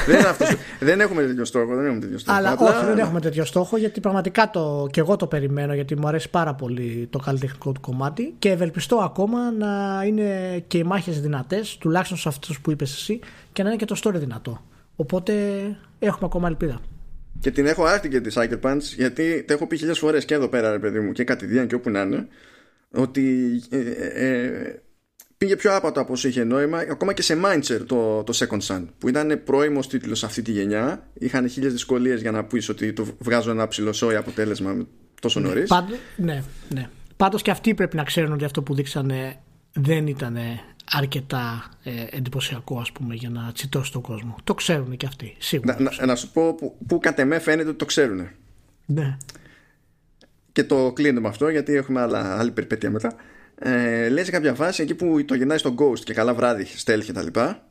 δεν, αυτός, δεν έχουμε τέτοιο στόχο. Δεν έχουμε τέτοιο στόχο. Αλλά Απλά... όχι, δεν έχουμε τέτοιο στόχο γιατί πραγματικά το, και εγώ το περιμένω γιατί μου αρέσει πάρα πολύ το καλλιτεχνικό του κομμάτι και ευελπιστώ ακόμα να είναι και οι μάχες δυνατές, τουλάχιστον σε αυτούς που είπες εσύ, και να είναι και το story δυνατό. Οπότε έχουμε ακόμα ελπίδα. Και την έχω άρτη και τη Cycle Punch γιατί τα έχω πει χιλιάδες φορές και εδώ πέρα, ρε παιδί μου, και κατηδίαν και όπου να είναι, ότι ε, ε, ε πήγε πιο άπατο από όσο είχε νόημα, ακόμα και σε Mindshare το, το Second Sun, που ήταν πρώιμος τίτλος αυτή τη γενιά. Είχαν χίλιες δυσκολίες για να πεις ότι το βγάζω ένα ψηλό αποτέλεσμα τόσο ναι, νωρίς. Ναι, ναι. Πάντως και αυτοί πρέπει να ξέρουν ότι αυτό που δείξανε δεν ήταν αρκετά ε, εντυπωσιακό ας πούμε για να τσιτώσει τον κόσμο. Το ξέρουν και αυτοί, σίγουρα. Να, να, να σου πω που, που κατ' εμέ φαίνεται ότι το ξέρουν. Ναι. Και το κλείνω με αυτό γιατί έχουμε άλλα, άλλη περιπέτεια μετά. Ε, λέει σε κάποια φάση εκεί που το γεννάει στο Ghost και καλά βράδυ, stealth και τα λοιπά.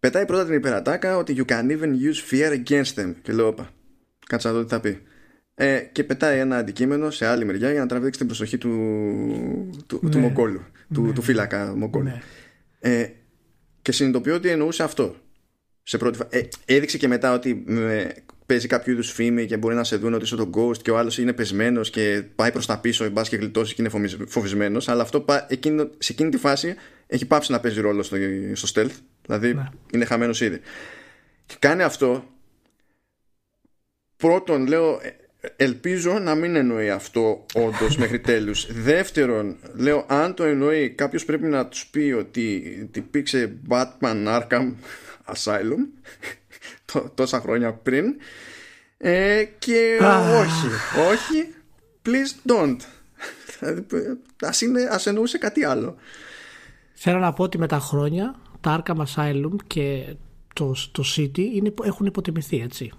Πετάει πρώτα την υπερατάκα ότι you can even use fear against them. Και λέω, όπα, κάτσε να δω τι θα πει. Ε, και πετάει ένα αντικείμενο σε άλλη μεριά για να τραβήξει την προσοχή του, του, ναι. του Μοκόλου, του, ναι. του φύλακα Μοκόλου. Ναι. Ε, και συνειδητοποιώ ότι εννοούσε αυτό. Σε πρώτη φα... ε, έδειξε και μετά ότι με, παίζει κάποιο είδους φήμη και μπορεί να σε δουν ότι είσαι το ghost και ο άλλος είναι πεσμένος και πάει προς τα πίσω, μπας και γλιτώσεις και είναι φοβισμένος. Αλλά αυτό εκείνο, σε εκείνη τη φάση έχει πάψει να παίζει ρόλο στο, στο stealth. Δηλαδή ναι. είναι χαμένος ήδη. Και κάνει αυτό. Πρώτον, λέω, ελπίζω να μην εννοεί αυτό όντως μέχρι τέλους. Δεύτερον, λέω, αν το εννοεί, κάποιος πρέπει να τους πει ότι τυπήξε Batman Arkham Asylum τόσα χρόνια πριν ε, και όχι, όχι, please don't. Ας, είναι, ας εννοούσε κάτι άλλο. Θέλω να πω ότι με τα χρόνια τα Arkham Asylum και το, το City είναι, έχουν υποτιμηθεί έτσι.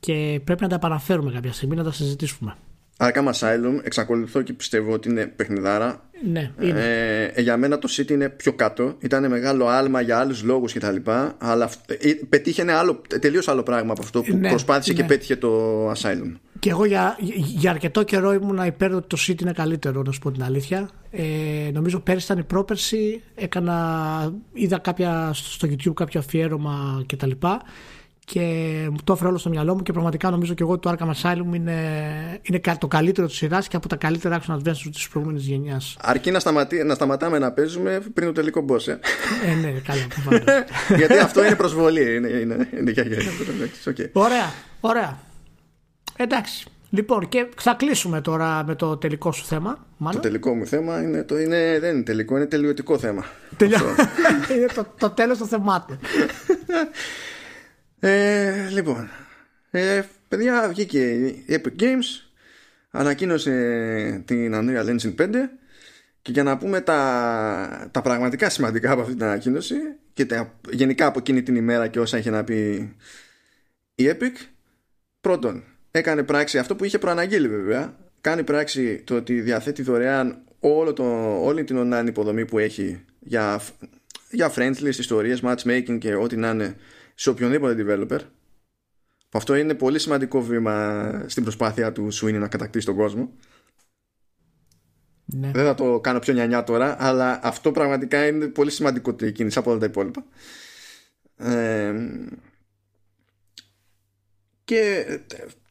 Και πρέπει να τα επαναφέρουμε κάποια στιγμή να τα συζητήσουμε. Arkham Asylum εξακολουθώ και πιστεύω ότι είναι παιχνιδάρα. Ναι, είναι. Ε, ε, για μένα το City είναι πιο κάτω. Ήταν μεγάλο άλμα για άλλους λόγους κτλ. Αλλά ε, πετύχαινε άλλο, τελείως άλλο πράγμα από αυτό που ναι, προσπάθησε ναι. και πέτυχε το Asylum. Και εγώ για, για αρκετό καιρό ήμουν υπέρ ότι το City είναι καλύτερο, να σου πω την αλήθεια. Ε, νομίζω πέρυσι ήταν η πρόπερση. Έκανα, είδα κάποια, στο YouTube κάποιο αφιέρωμα κτλ και μου το έφερε όλο στο μυαλό μου και πραγματικά νομίζω και εγώ ότι το Arkham Asylum είναι, είναι το καλύτερο της σειράς και από τα καλύτερα action adventures της προηγούμενης γενιάς. Αρκεί να, σταματή, να σταματάμε να παίζουμε πριν το τελικό boss. Ε, ε ναι, καλά. Γιατί αυτό είναι προσβολή. Είναι, είναι, είναι για okay. Ωραία, ωραία. Εντάξει. Λοιπόν, και θα κλείσουμε τώρα με το τελικό σου θέμα. Μάλλον. Το τελικό μου θέμα είναι, το, είναι, δεν είναι τελικό, είναι τελειωτικό θέμα. είναι το, το τέλος των θεμάτων. Ε, λοιπόν, ε, παιδιά, βγήκε η Epic Games, ανακοίνωσε την Unreal Engine 5 και για να πούμε τα, τα πραγματικά σημαντικά από αυτή την ανακοίνωση και τα, γενικά από εκείνη την ημέρα και όσα είχε να πει η Epic, πρώτον, έκανε πράξη αυτό που είχε προαναγγείλει βέβαια, κάνει πράξη το ότι διαθέτει δωρεάν όλο το, όλη την online υποδομή που έχει για, για friends list, ιστορίες, matchmaking και ό,τι να είναι σε οποιονδήποτε developer που αυτό είναι πολύ σημαντικό βήμα στην προσπάθεια του Sweeney να κατακτήσει τον κόσμο ναι. δεν θα το κάνω πιο νιανιά τώρα αλλά αυτό πραγματικά είναι πολύ σημαντικό κίνηση από όλα τα υπόλοιπα ε, και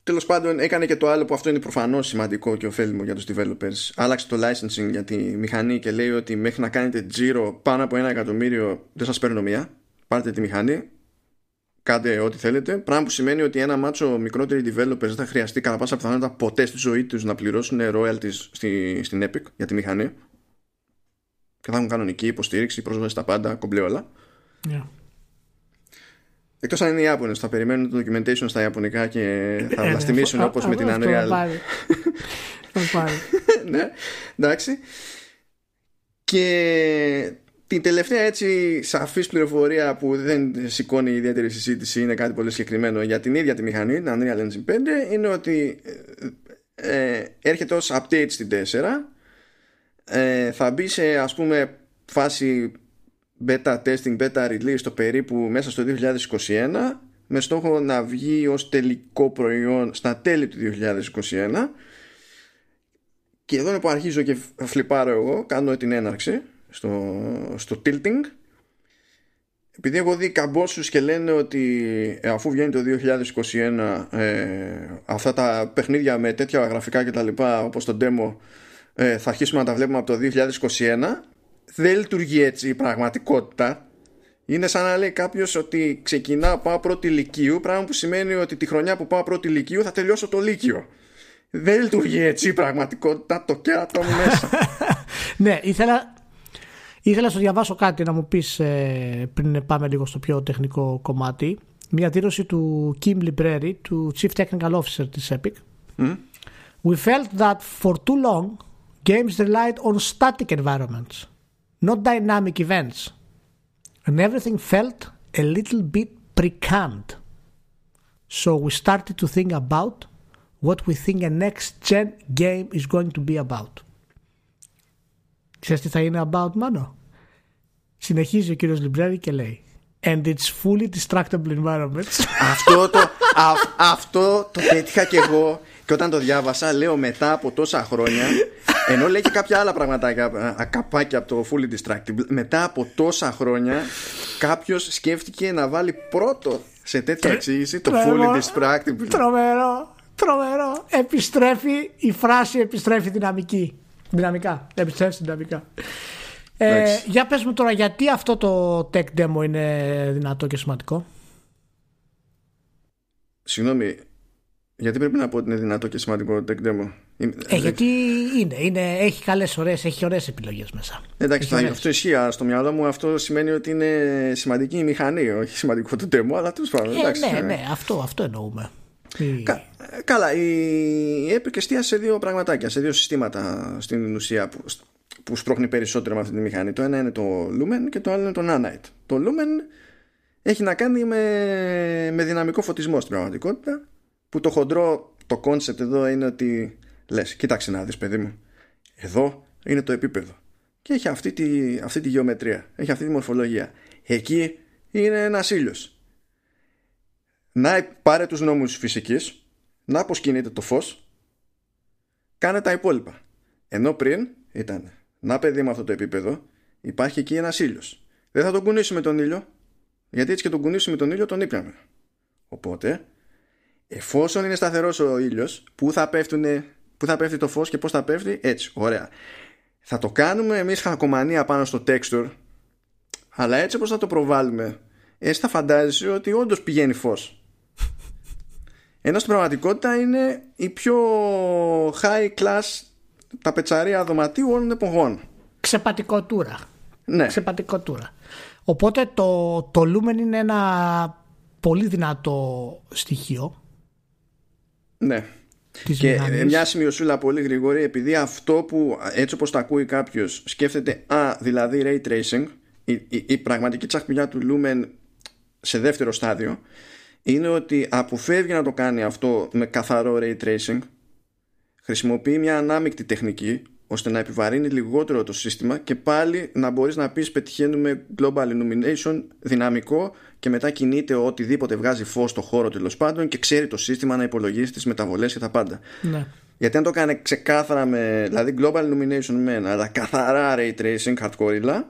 τέλος πάντων έκανε και το άλλο που αυτό είναι προφανώς σημαντικό και ωφέλιμο για τους developers. Άλλαξε το licensing για τη μηχανή και λέει ότι μέχρι να κάνετε τζίρο πάνω από ένα εκατομμύριο δεν σας παίρνω μία. Πάρτε τη μηχανή, κάντε ό,τι θέλετε. Πράγμα που σημαίνει ότι ένα μάτσο μικρότεροι developers δεν θα χρειαστεί κατά πάσα πιθανότητα ποτέ στη ζωή τους να πληρώσουν royalties στη, στην Epic για τη μηχανή. Και θα έχουν κανονική υποστήριξη, πρόσβαση στα πάντα, κομπλέ όλα. Yeah. Εκτός αν είναι οι Ιάπωνες, θα περιμένουν το documentation στα Ιαπωνικά και θα ε, ναι, βλαστημίσουν όπως με την Unreal. Θα πάρει. ναι, εντάξει. Και την τελευταία έτσι σαφής πληροφορία που δεν σηκώνει ιδιαίτερη συζήτηση είναι κάτι πολύ συγκεκριμένο για την ίδια τη μηχανή, την Unreal Engine 5 είναι ότι ε, ε, έρχεται ως update στην 4 ε, θα μπει σε ας πούμε φάση beta testing, beta release το περίπου μέσα στο 2021 με στόχο να βγει ως τελικό προϊόν στα τέλη του 2021 και εδώ είναι που αρχίζω και φλιπάρω εγώ κάνω την έναρξη στο, στο tilting. Επειδή έχω δει καμπόσους και λένε ότι ε, αφού βγαίνει το 2021 ε, αυτά τα παιχνίδια με τέτοια γραφικά και τα λοιπά όπως το demo ε, θα αρχίσουμε να τα βλέπουμε από το 2021 δεν λειτουργεί έτσι η πραγματικότητα. Είναι σαν να λέει κάποιος ότι ξεκινά πάω πρώτη λυκείου πράγμα που σημαίνει ότι τη χρονιά που πάω πρώτη λυκείου θα τελειώσω το λύκειο. Δεν λειτουργεί έτσι η πραγματικότητα το κέρατο μου μέσα. Ναι ήθελα Ήθελα να σου διαβάσω κάτι να μου πεις ε, πριν πάμε λίγο στο πιο τεχνικό κομμάτι. Μια δήλωση του Kim Libreri, του Chief Technical Officer της Epic. We felt that for too long games relied on static environments, not dynamic events. And everything felt a little bit pre-canned. So we started to think about what we think a next gen game is going to be about. Ξέρεις τι θα είναι about, μάνο; Συνεχίζει ο κύριος Λιμπρέρη και λέει And it's fully destructible environments. αυτό, το, α, αυτό το πέτυχα κι εγώ και όταν το διάβασα λέω μετά από τόσα χρόνια ενώ λέει και κάποια άλλα πραγματάκια ακαπάκια από το fully destructible μετά από τόσα χρόνια κάποιος σκέφτηκε να βάλει πρώτο σε τέτοια εξήγηση το fully destructible. Τρομερό, τρομερό. Επιστρέφει, η φράση επιστρέφει δυναμική. Δυναμικά. Επιστρέφει δυναμικά. Ε, για πες μου τώρα γιατί αυτό το tech demo είναι δυνατό και σημαντικό; Συγγνώμη, γιατί πρέπει να πω ότι είναι δυνατό και σημαντικό το tech demo; Ε, γιατί είναι, είναι, έχει καλές ωραίες, έχει ωραίες επιλογές μέσα. Εντάξει, αυτό ισχύει. Στο μυαλό μου αυτό σημαίνει ότι είναι σημαντική η μηχανή, όχι σημαντικό το demo, αλλά τέλος πάντων. Ε, ναι, ναι, αυτό, αυτό εννοούμε. Κα, καλά, η Epic εστίασε σε δύο πραγματάκια, σε δύο συστήματα στην ουσία που, που σπρώχνει περισσότερο με αυτή τη μηχανή. Το ένα είναι το Lumen και το άλλο είναι το Nanite. Το Lumen έχει να κάνει με, με δυναμικό φωτισμό στην πραγματικότητα που το χοντρό, το concept εδώ είναι ότι λες, κοίταξε να δεις παιδί μου, εδώ είναι το επίπεδο και έχει αυτή τη, αυτή τη γεωμετρία, έχει αυτή τη μορφολογία. Εκεί είναι ένας ήλιος. Να πάρε τους νόμους της φυσικής, να αποσκηνείται το φως, κάνε τα υπόλοιπα. Ενώ πριν ήταν να παιδί με αυτό το επίπεδο, υπάρχει εκεί ένας ήλιος. Δεν θα τον κουνήσουμε τον ήλιο, γιατί έτσι και τον κουνήσουμε τον ήλιο τον ήπιαμε. Οπότε, εφόσον είναι σταθερός ο ήλιος, πού θα, πού θα πέφτει το φως και πώς θα πέφτει, έτσι, ωραία. Θα το κάνουμε εμείς χακομανία πάνω στο texture, αλλά έτσι όπως θα το προβάλλουμε, έτσι θα φαντάζεσαι ότι όντως πηγαίνει φως. Ενώ στην πραγματικότητα είναι η πιο high class τα πετσαρία δωματίου όλων εποχών. Ξεπατικοτούρα. Ναι. Ξεπατικοτούρα. Οπότε το, το Lumen είναι ένα πολύ δυνατό στοιχείο. Ναι. Και μια σημειωσούλα πολύ γρήγορη επειδή αυτό που έτσι όπως το ακούει κάποιος σκέφτεται α δηλαδή ray tracing η, η, η πραγματική τσαχπηλιά του Lumen σε δεύτερο στάδιο είναι ότι αποφεύγει να το κάνει αυτό με καθαρό ray tracing χρησιμοποιεί μια ανάμεικτη τεχνική ώστε να επιβαρύνει λιγότερο το σύστημα και πάλι να μπορείς να πεις πετυχαίνουμε global illumination δυναμικό και μετά κινείται οτιδήποτε βγάζει φως στο χώρο τέλος πάντων και ξέρει το σύστημα να υπολογίσει τις μεταβολές και τα πάντα. Ναι. Γιατί αν το κάνει ξεκάθαρα με δηλαδή global illumination μεν αλλά καθαρά ray tracing hardcore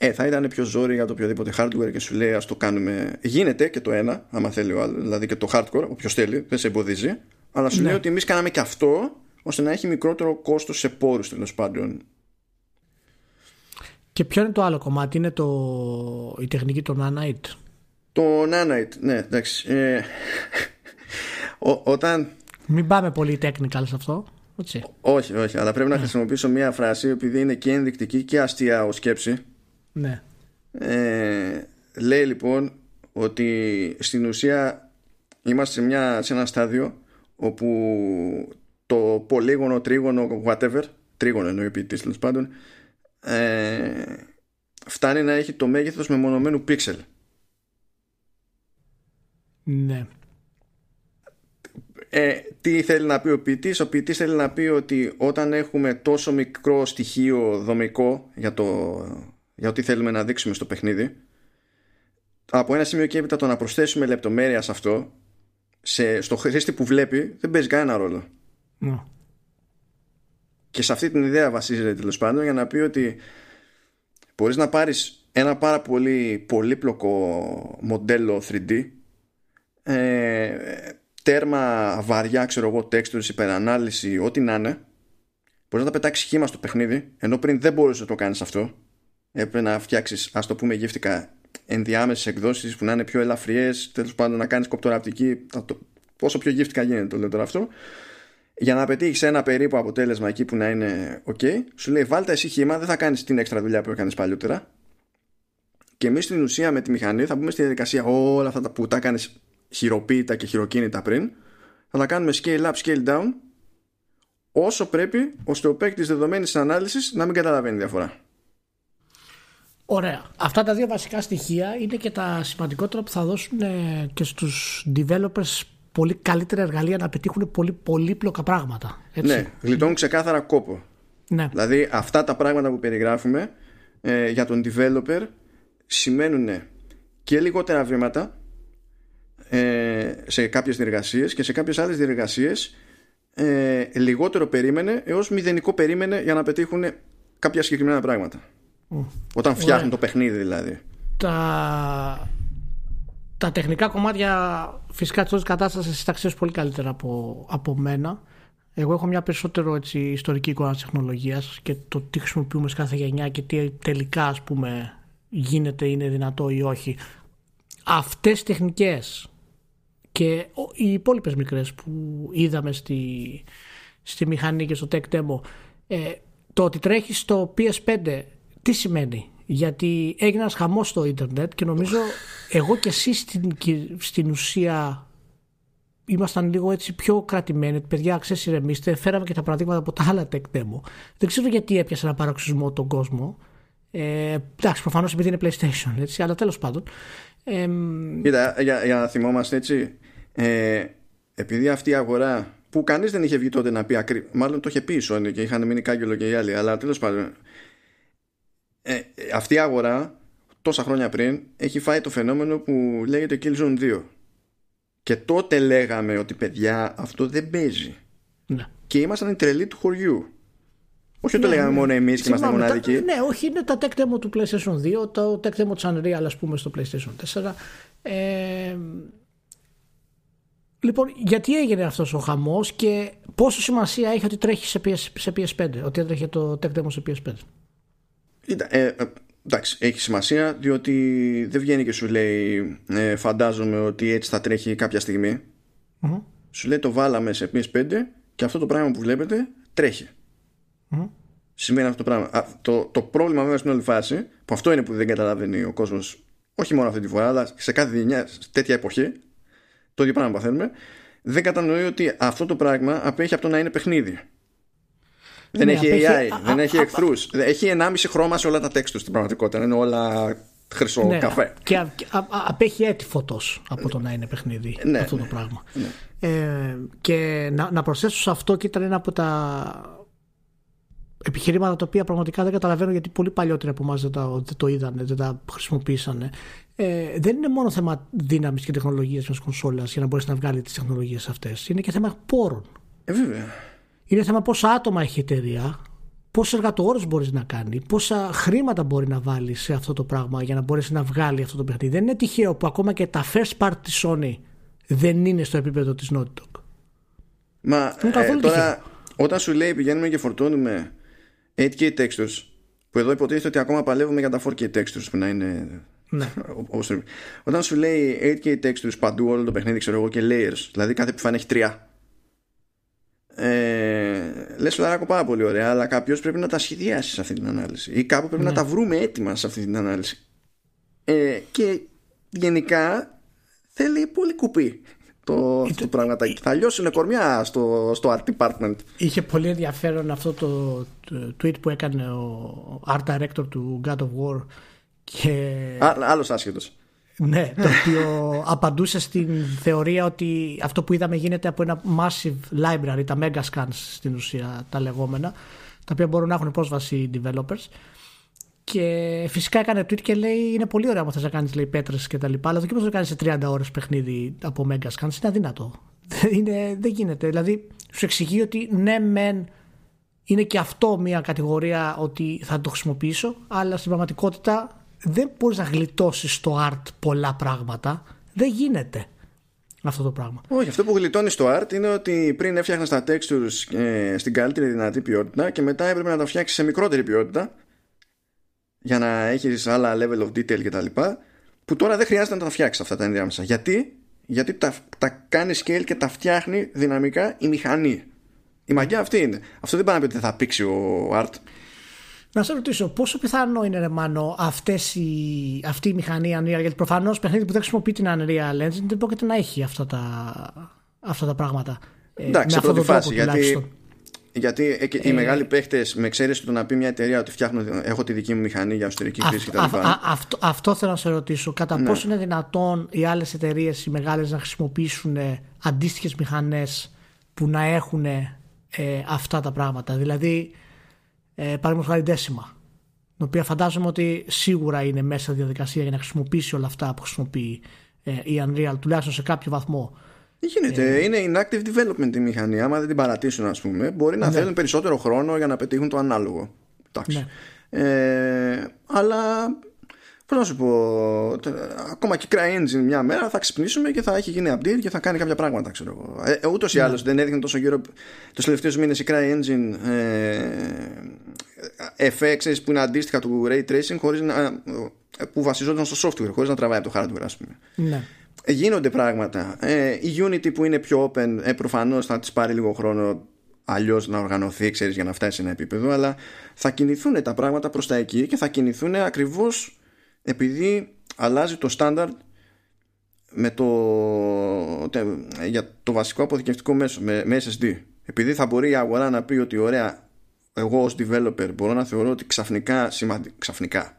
ε, θα ήταν πιο ζόρι για το οποιοδήποτε hardware και σου λέει ας το κάνουμε γίνεται και το ένα άμα θέλει ο άλλος δηλαδή και το hardcore όποιος θέλει δεν σε εμποδίζει αλλά σου ναι. λέει ότι εμείς κάναμε και αυτό ώστε να έχει μικρότερο κόστος σε πόρους τέλος πάντων. Και ποιο είναι το άλλο κομμάτι, είναι το... η τεχνική των Nanite; Το Nanite, ναι, εντάξει. Ε, όταν... Μην πάμε πολύ technical σε αυτό. Έτσι. Όχι, όχι, αλλά πρέπει να ναι. χρησιμοποιήσω μια φράση επειδή είναι και ενδεικτική και αστεία ως σκέψη. Ναι. Ε, λέει λοιπόν ότι στην ουσία είμαστε σε, μια, σε ένα στάδιο όπου το πολύγωνο, τρίγωνο, whatever, τρίγωνο εννοεί ποιητής τέλος πάντων, ε, φτάνει να έχει το μέγεθος μεμονωμένου πίξελ. Ναι. Ε, τι θέλει να πει ο ποιητής; Ο ποιητής θέλει να πει ότι όταν έχουμε τόσο μικρό στοιχείο δομικό για το, για ό,τι θέλουμε να δείξουμε στο παιχνίδι από ένα σημείο και έπειτα το να προσθέσουμε λεπτομέρεια σε αυτό σε, στο χρήστη που βλέπει δεν παίζει κανένα ρόλο. Ναι. Και σε αυτή την ιδέα βασίζεται τέλος πάντων για να πει ότι μπορείς να πάρεις ένα πάρα πολύ πολύπλοκο μοντέλο 3D ε, τέρμα βαριά ξέρω εγώ textures, υπερανάλυση, ό,τι να είναι μπορείς να πετάξεις χήμα στο παιχνίδι ενώ πριν δεν μπορούσες να το κάνεις αυτό έπρεπε να φτιάξεις ας το πούμε γύφτικα ενδιάμεσες εκδόσεις που να είναι πιο ελαφριές τέλος πάντων να κάνεις κοπτοραπτική πόσο πιο γύφτικα γίνεται το λέω τώρα αυτό για να πετύχεις ένα περίπου αποτέλεσμα εκεί που να είναι OK, σου λέει βάλτε εσύ χήμα, δεν θα κάνεις την έξτρα δουλειά που έκανες παλιότερα. Και εμείς στην ουσία με τη μηχανή θα μπούμε στη διαδικασία όλα αυτά που τα έκανες χειροποίητα και χειροκίνητα πριν, θα τα κάνουμε scale up, scale down, όσο πρέπει, ώστε ο παίκτης δεδομένης ανάλυσης να μην καταλαβαίνει διαφορά. Ωραία. Αυτά τα δύο βασικά στοιχεία είναι και τα σημαντικότερα που θα δώσουν ε, και στους developers πολύ καλύτερα εργαλεία να πετύχουν πολύ πολύπλοκα πράγματα. Έτσι. Ναι, γλιτώνουν ξεκάθαρα κόπο. Ναι. Δηλαδή αυτά τα πράγματα που περιγράφουμε ε, για τον developer σημαίνουν και λιγότερα βήματα ε, σε κάποιες διεργασίες και σε κάποιες άλλες διεργασίες ε, λιγότερο περίμενε έως μηδενικό περίμενε για να πετύχουν κάποια συγκεκριμένα πράγματα. Όταν φτιάχνουν το παιχνίδι δηλαδή. Τα τα τεχνικά κομμάτια φυσικά της κατάστασης τα ξέρει πολύ καλύτερα από, από μένα. Εγώ έχω μια περισσότερο έτσι, ιστορική εικόνα της τεχνολογίας και το τι χρησιμοποιούμε σε κάθε γενιά και τι τελικά ας πούμε, γίνεται, είναι δυνατό ή όχι. Αυτές τι τεχνικές και οι υπόλοιπες μικρές που είδαμε στη, στη μηχανή και στο tech demo, ε, το ότι τρέχεις στο PS5 τι σημαίνει; Γιατί έγινε ένας χαμός στο ίντερνετ και νομίζω εγώ και εσύ στην, στην ουσία ήμασταν λίγο έτσι πιο κρατημένοι. Παιδιά, ξέρεις, ηρεμήστε. Φέραμε και τα παραδείγματα από τα άλλα tech demo. Δεν ξέρω γιατί έπιασε ένα παραξισμό τον κόσμο. Ε, εντάξει, προφανώς επειδή είναι PlayStation, έτσι, αλλά τέλος πάντων. Ε, Κοίτα, για, για να θυμόμαστε έτσι, ε, επειδή αυτή η αγορά που κανείς δεν είχε βγει τότε να πει ακριβώ. Μάλλον το είχε πει η Sony και είχαν μείνει κάγκελο και οι άλλοι, αλλά τέλος πάντων ε, αυτή η αγορά τόσα χρόνια πριν έχει φάει το φαινόμενο που λέγεται Killzone 2 και τότε λέγαμε ότι παιδιά αυτό δεν παίζει ναι. και ήμασταν οι τρελοί του χωριού όχι ότι το ναι, λέγαμε ναι. μόνο εμείς και είμαστε μοναδικοί. Ναι, όχι, είναι τα tech demo του PlayStation 2, το tech demo του Unreal, ας πούμε, στο PlayStation 4. Ε, λοιπόν, γιατί έγινε αυτός ο χαμός και πόσο σημασία έχει ότι τρέχει σε, PS, σε PS5, ότι έτρεχε το tech demo σε PS5. Ε, ε, εντάξει, έχει σημασία διότι δεν βγαίνει και σου λέει ε, φαντάζομαι ότι έτσι θα τρέχει κάποια Σου λέει το βάλαμε σε PS5 και αυτό το πράγμα που βλέπετε τρέχει. Mm-hmm. Σημαίνει αυτό το πράγμα. το, το πρόβλημα βέβαια στην όλη φάση, που αυτό είναι που δεν καταλαβαίνει ο κόσμος, όχι μόνο αυτή τη φορά, αλλά σε κάθε γενιά, τέτοια εποχή, το ίδιο πράγμα παθαίνουμε, δεν κατανοεί ότι αυτό το πράγμα απέχει από το να είναι παιχνίδι. Δεν ναι, έχει AI, δεν έχει εχθρούς. Έχει 1,5 χρώμα σε όλα τα τέξτου στην πραγματικότητα. Είναι όλα χρυσό ναι, καφέ. Και απέχει έτη φωτός από το να είναι παιχνίδι ναι, αυτό το ναι, πράγμα. Ναι. Ε, και να, να προσθέσω σε αυτό και ήταν ένα από τα επιχειρήματα τα οποία πραγματικά δεν καταλαβαίνω γιατί πολύ παλιότερα από εμάς δεν, δεν, το είδαν, δεν τα χρησιμοποίησαν. Ε, δεν είναι μόνο θέμα δύναμης και τεχνολογίας μιας κονσόλας για να μπορέσει να βγάλεις τις τεχνολογίες αυτές. Είναι και θέμα πόρων. Ε, βέβαια. Είναι θέμα πόσα άτομα έχει η εταιρεία, πόσε εργατόρε μπορεί να κάνει, πόσα χρήματα μπορεί να βάλει σε αυτό το πράγμα για να μπορέσει να βγάλει αυτό το παιχνίδι. Δεν είναι τυχαίο που ακόμα και τα first part τη Sony δεν είναι στο επίπεδο τη Naughty Dog. Μα ε, τώρα, όταν σου λέει πηγαίνουμε και φορτώνουμε 8K textures, που εδώ υποτίθεται ότι ακόμα παλεύουμε για τα 4K textures που να είναι. Ναι. Όταν σου λέει 8K textures παντού όλο το παιχνίδι, ξέρω εγώ, και layers, δηλαδή κάθε επιφάνεια έχει τρία ε, λες φιλαράκο πάρα πολύ ωραία αλλά κάποιος πρέπει να τα σχεδιάσει σε αυτή την ανάλυση. Ή κάπου πρέπει να ναι. τα βρούμε έτοιμα σε αυτή την ανάλυση. Ε, και γενικά θέλει πολύ κουπί το, αυτό το πράγμα θα λιώσουν κορμιά στο, στο art department. Είχε πολύ ενδιαφέρον αυτό το, tweet που έκανε ο art director του God of War και... Α, άλλος άσχετος ναι, το οποίο απαντούσε στην θεωρία ότι αυτό που είδαμε γίνεται από ένα massive library, τα mega scans στην ουσία τα λεγόμενα, τα οποία μπορούν να έχουν πρόσβαση οι developers. Και φυσικά έκανε tweet και λέει: Είναι πολύ ωραίο αν θες να κάνεις πέτρε και τα λοιπά, αλλά δεν να κάνεις σε 30 ώρες παιχνίδι από mega scans. Είναι αδύνατο. Είναι, δεν γίνεται. Δηλαδή, σου εξηγεί ότι ναι, μεν είναι και αυτό μια κατηγορία ότι θα το χρησιμοποιήσω, αλλά στην πραγματικότητα δεν μπορείς να γλιτώσεις στο art πολλά πράγματα. Δεν γίνεται αυτό το πράγμα. Όχι, αυτό που γλιτώνεις στο art είναι ότι πριν έφτιαχνα τα textures ε, στην καλύτερη δυνατή ποιότητα και μετά έπρεπε να τα φτιάξεις σε μικρότερη ποιότητα για να έχεις άλλα level of detail κτλ. Που τώρα δεν χρειάζεται να τα φτιάξεις αυτά τα ενδιάμεσα. Γιατί, Γιατί τα, τα κάνει scale και τα φτιάχνει δυναμικά η μηχανή. Η μαγιά αυτή είναι. Αυτό δεν πάει να πει ότι θα πήξει ο art. Να σε ρωτήσω, πόσο πιθανό είναι, ρε Μάνο, αυτές οι, αυτή η μηχανή Unreal, γιατί προφανώς παιχνίδι που δεν χρησιμοποιεί την Unreal Engine δεν πρόκειται να έχει αυτά τα, αυτά τα πράγματα. Ε, Εντάξει, σε πρώτη φάση. Γιατί, γιατί ε, οι ναι. μεγάλοι παίχτες, με εξαίρεση το να πει μια εταιρεία ότι φτιάχνω, έχω τη δική μου μηχανή για εσωτερική χρήση κτλ. Αυτό, αυτό θέλω να σε ρωτήσω. Κατά ναι. πόσο είναι δυνατόν οι άλλες εταιρείες, οι μεγάλες, να χρησιμοποιήσουν αντίστοιχες μηχανές που να έχουν ε, αυτά τα πράγματα; Δηλαδή, ε, παραδείγματος χάρη Decima, την οποία φαντάζομαι ότι σίγουρα είναι μέσα στη διαδικασία για να χρησιμοποιήσει όλα αυτά που χρησιμοποιεί ε, η Unreal, τουλάχιστον σε κάποιο βαθμό. Γίνεται. Ε, είναι in active development η μηχανή. Άμα δεν την παρατήσουν, ας πούμε, μπορεί να ναι. θέλουν περισσότερο χρόνο για να πετύχουν το ανάλογο. Εντάξει. Ναι. Ε, αλλά Πώς να σου πω, ακόμα και CryEngine μια μέρα θα ξυπνήσουμε και θα έχει γίνει update και θα κάνει κάποια πράγματα, ξέρω εγώ. Ε, Ούτως ή ναι. άλλως δεν έδειχνε τόσο γύρω τους τελευταίους μήνες η CryEngine ε, FX που είναι αντίστοιχα του Ray Tracing χωρίς να, ε, που βασιζόταν στο software, χωρίς να τραβάει από το hardware, ας πούμε. Ναι. Ε, γίνονται πράγματα. Ε, η Unity που είναι πιο open, ε, προφανώς θα της πάρει λίγο χρόνο αλλιώς να οργανωθεί, ξέρεις, για να φτάσει σε ένα επίπεδο, αλλά θα κινηθούν τα πράγματα προς τα εκεί και θα κινηθούν ακριβώς επειδή αλλάζει το στάνταρ με το, για το βασικό αποθηκευτικό μέσο με, με SSD επειδή θα μπορεί η αγορά να πει ότι ωραία εγώ ως developer μπορώ να θεωρώ ότι ξαφνικά, σημαντι... ξαφνικά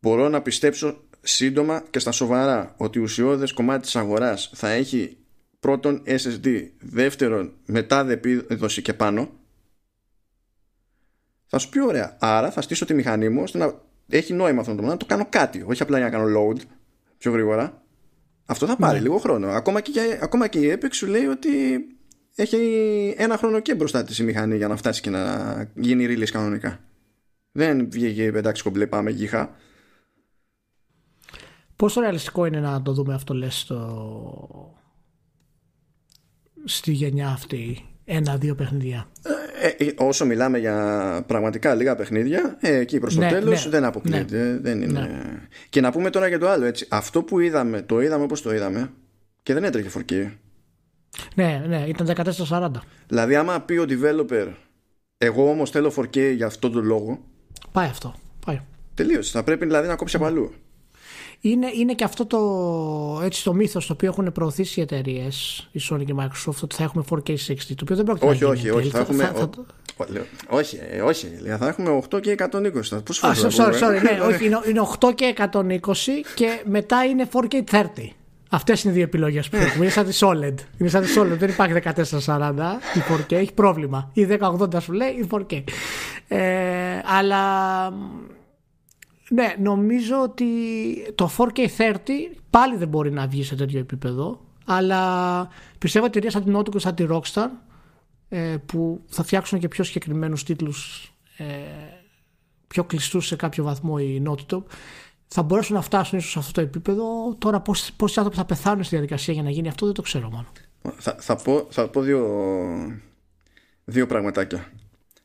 μπορώ να πιστέψω σύντομα και στα σοβαρά ότι ουσιώδες κομμάτι της αγοράς θα έχει πρώτον SSD δεύτερον μετά δεπίδοση και πάνω θα σου πει ωραία άρα θα στήσω τη μηχανή μου ώστε να έχει νόημα αυτό το να το κάνω κάτι. Όχι απλά για να κάνω load πιο γρήγορα. Αυτό θα πάρει ναι. λίγο χρόνο. Ακόμα και, ακόμα και η Epic σου λέει ότι έχει ένα χρόνο και μπροστά της η μηχανή για να φτάσει και να γίνει release κανονικά. Δεν βγήκε εντάξει κομπλέ πάμε γύχα. Πόσο ρεαλιστικό είναι να το δούμε αυτό λες στο... στη γενιά αυτή ένα-δύο παιχνίδια; Ε, ε, όσο μιλάμε για πραγματικά λίγα παιχνίδια, ε, εκεί προς το ναι, τέλος ναι, δεν αποκλείεται. Ναι, δεν είναι... Ναι. Και να πούμε τώρα για το άλλο έτσι. Αυτό που είδαμε, το είδαμε όπως το είδαμε και δεν έτρεχε 4K. Ναι, ναι, ήταν 1440. Δηλαδή, άμα πει ο developer, εγώ όμως θέλω 4K για αυτόν τον λόγο. Πάει αυτό. Πάει. Τελείωσε. Θα πρέπει δηλαδή να κόψει από αλλού είναι, είναι και αυτό το, έτσι, το μύθος το οποίο έχουν προωθήσει οι εταιρείες, η Sony και η Microsoft, ότι θα έχουμε 4K 60, το οποίο δεν πρόκειται όχι, να γίνει. Όχι, όχι, θα, έχουμε. Θα, θα... Όχι, ε, όχι, θα έχουμε 8 και 120. Πώς ah, sorry, sorry, ναι, όχι, είναι, είναι 8 και 120 και μετά είναι 4K 30. Αυτές είναι οι δύο επιλογές που έχουμε. Είναι σαν τη OLED. Είναι σαν τη OLED. Δεν υπάρχει 1440 η 4K. Έχει πρόβλημα. Ή 1080 σου λέει η 4K. Ε, αλλά ναι, νομίζω ότι το 4K30 πάλι δεν μπορεί να βγει σε τέτοιο επίπεδο. Αλλά πιστεύω ότι εταιρεία σαν την Nauticus, σαν τη Rockstar, ε, που θα φτιάξουν και πιο συγκεκριμένους τίτλους ε, πιο κλειστούς σε κάποιο βαθμό οι Naughty θα μπορέσουν να φτάσουν ίσως σε αυτό το επίπεδο. Τώρα, πόσοι άνθρωποι θα πεθάνουν στη διαδικασία για να γίνει αυτό, δεν το ξέρω μόνο. Θα, θα, πω, θα πω δύο, δύο πραγματάκια.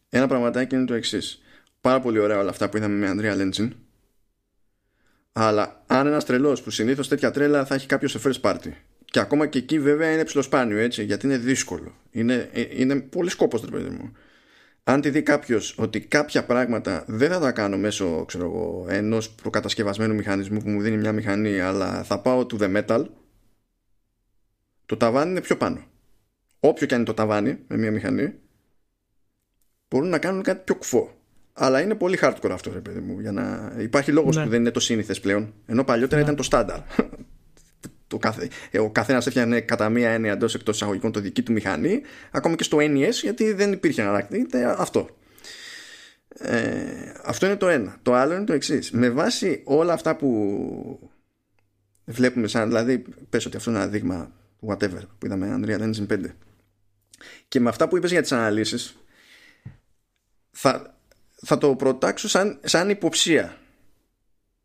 Ένα πραγματάκι είναι το εξής. Πάρα πολύ ωραία όλα αυτά που είδαμε με Unreal Engine αλλά αν ένας τρελός που συνήθως τέτοια τρέλα θα έχει κάποιο σε first party. Και ακόμα και εκεί βέβαια είναι ψηλοσπάνιο έτσι, γιατί είναι δύσκολο. Είναι, ε, είναι πολύ σκόπος, τρε παιδί μου. Αν τη δει κάποιος ότι κάποια πράγματα δεν θα τα κάνω μέσω ενός προκατασκευασμένου μηχανισμού που μου δίνει μια μηχανή, αλλά θα πάω to the metal, το ταβάνι είναι πιο πάνω. Όποιο και αν είναι το ταβάνι με μια μηχανή, μπορούν να κάνουν κάτι πιο κουφό. Αλλά είναι πολύ hardcore αυτό, ρε παιδί μου. Για να... Υπάρχει λόγος ναι. που δεν είναι το σύνηθες πλέον. Ενώ παλιότερα ναι. ήταν το στάνταρ. το καθε... Ε, ο καθένας έφτιανε κατά μία έννοια εντός εκτός εισαγωγικών το δική του μηχανή. Ακόμα και στο NES, γιατί δεν υπήρχε αναράκτη. Αυτό. Ε, αυτό είναι το ένα. Το άλλο είναι το εξής. Με βάση όλα αυτά που βλέπουμε σαν, δηλαδή πες ότι αυτό είναι ένα δείγμα whatever που είδαμε Unreal Engine 5 και με αυτά που είπες για τις αναλύσεις θα, θα το προτάξω σαν, σαν υποψία.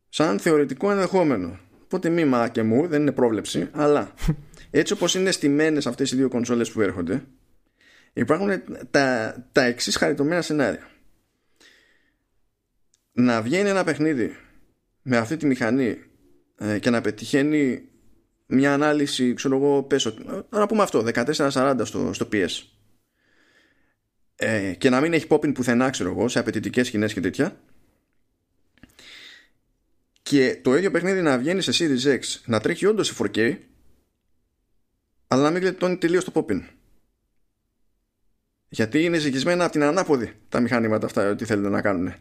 Σαν θεωρητικό ενδεχόμενο. Οπότε μήμα και μου, δεν είναι πρόβλεψη, αλλά έτσι όπως είναι στημένες αυτές οι δύο κονσόλες που έρχονται, υπάρχουν τα, τα εξής χαριτωμένα σενάρια. Να βγαίνει ένα παιχνίδι με αυτή τη μηχανή ε, και να πετυχαίνει μια ανάλυση, ξέρω εγώ, πέσω, να πούμε αυτό, 1440 στο, στο PS. Ε, και να μην έχει popping πουθενά, ξέρω εγώ, σε απαιτητικές σκηνές και τέτοια. Και το ίδιο παιχνίδι να βγαίνει σε Series X, να τρέχει όντως σε 4K, αλλά να μην γλιτώνει τελείως το popping. Γιατί είναι ζυγισμένα από την ανάποδη τα μηχανήματα αυτά, ότι θέλουν να κάνουν.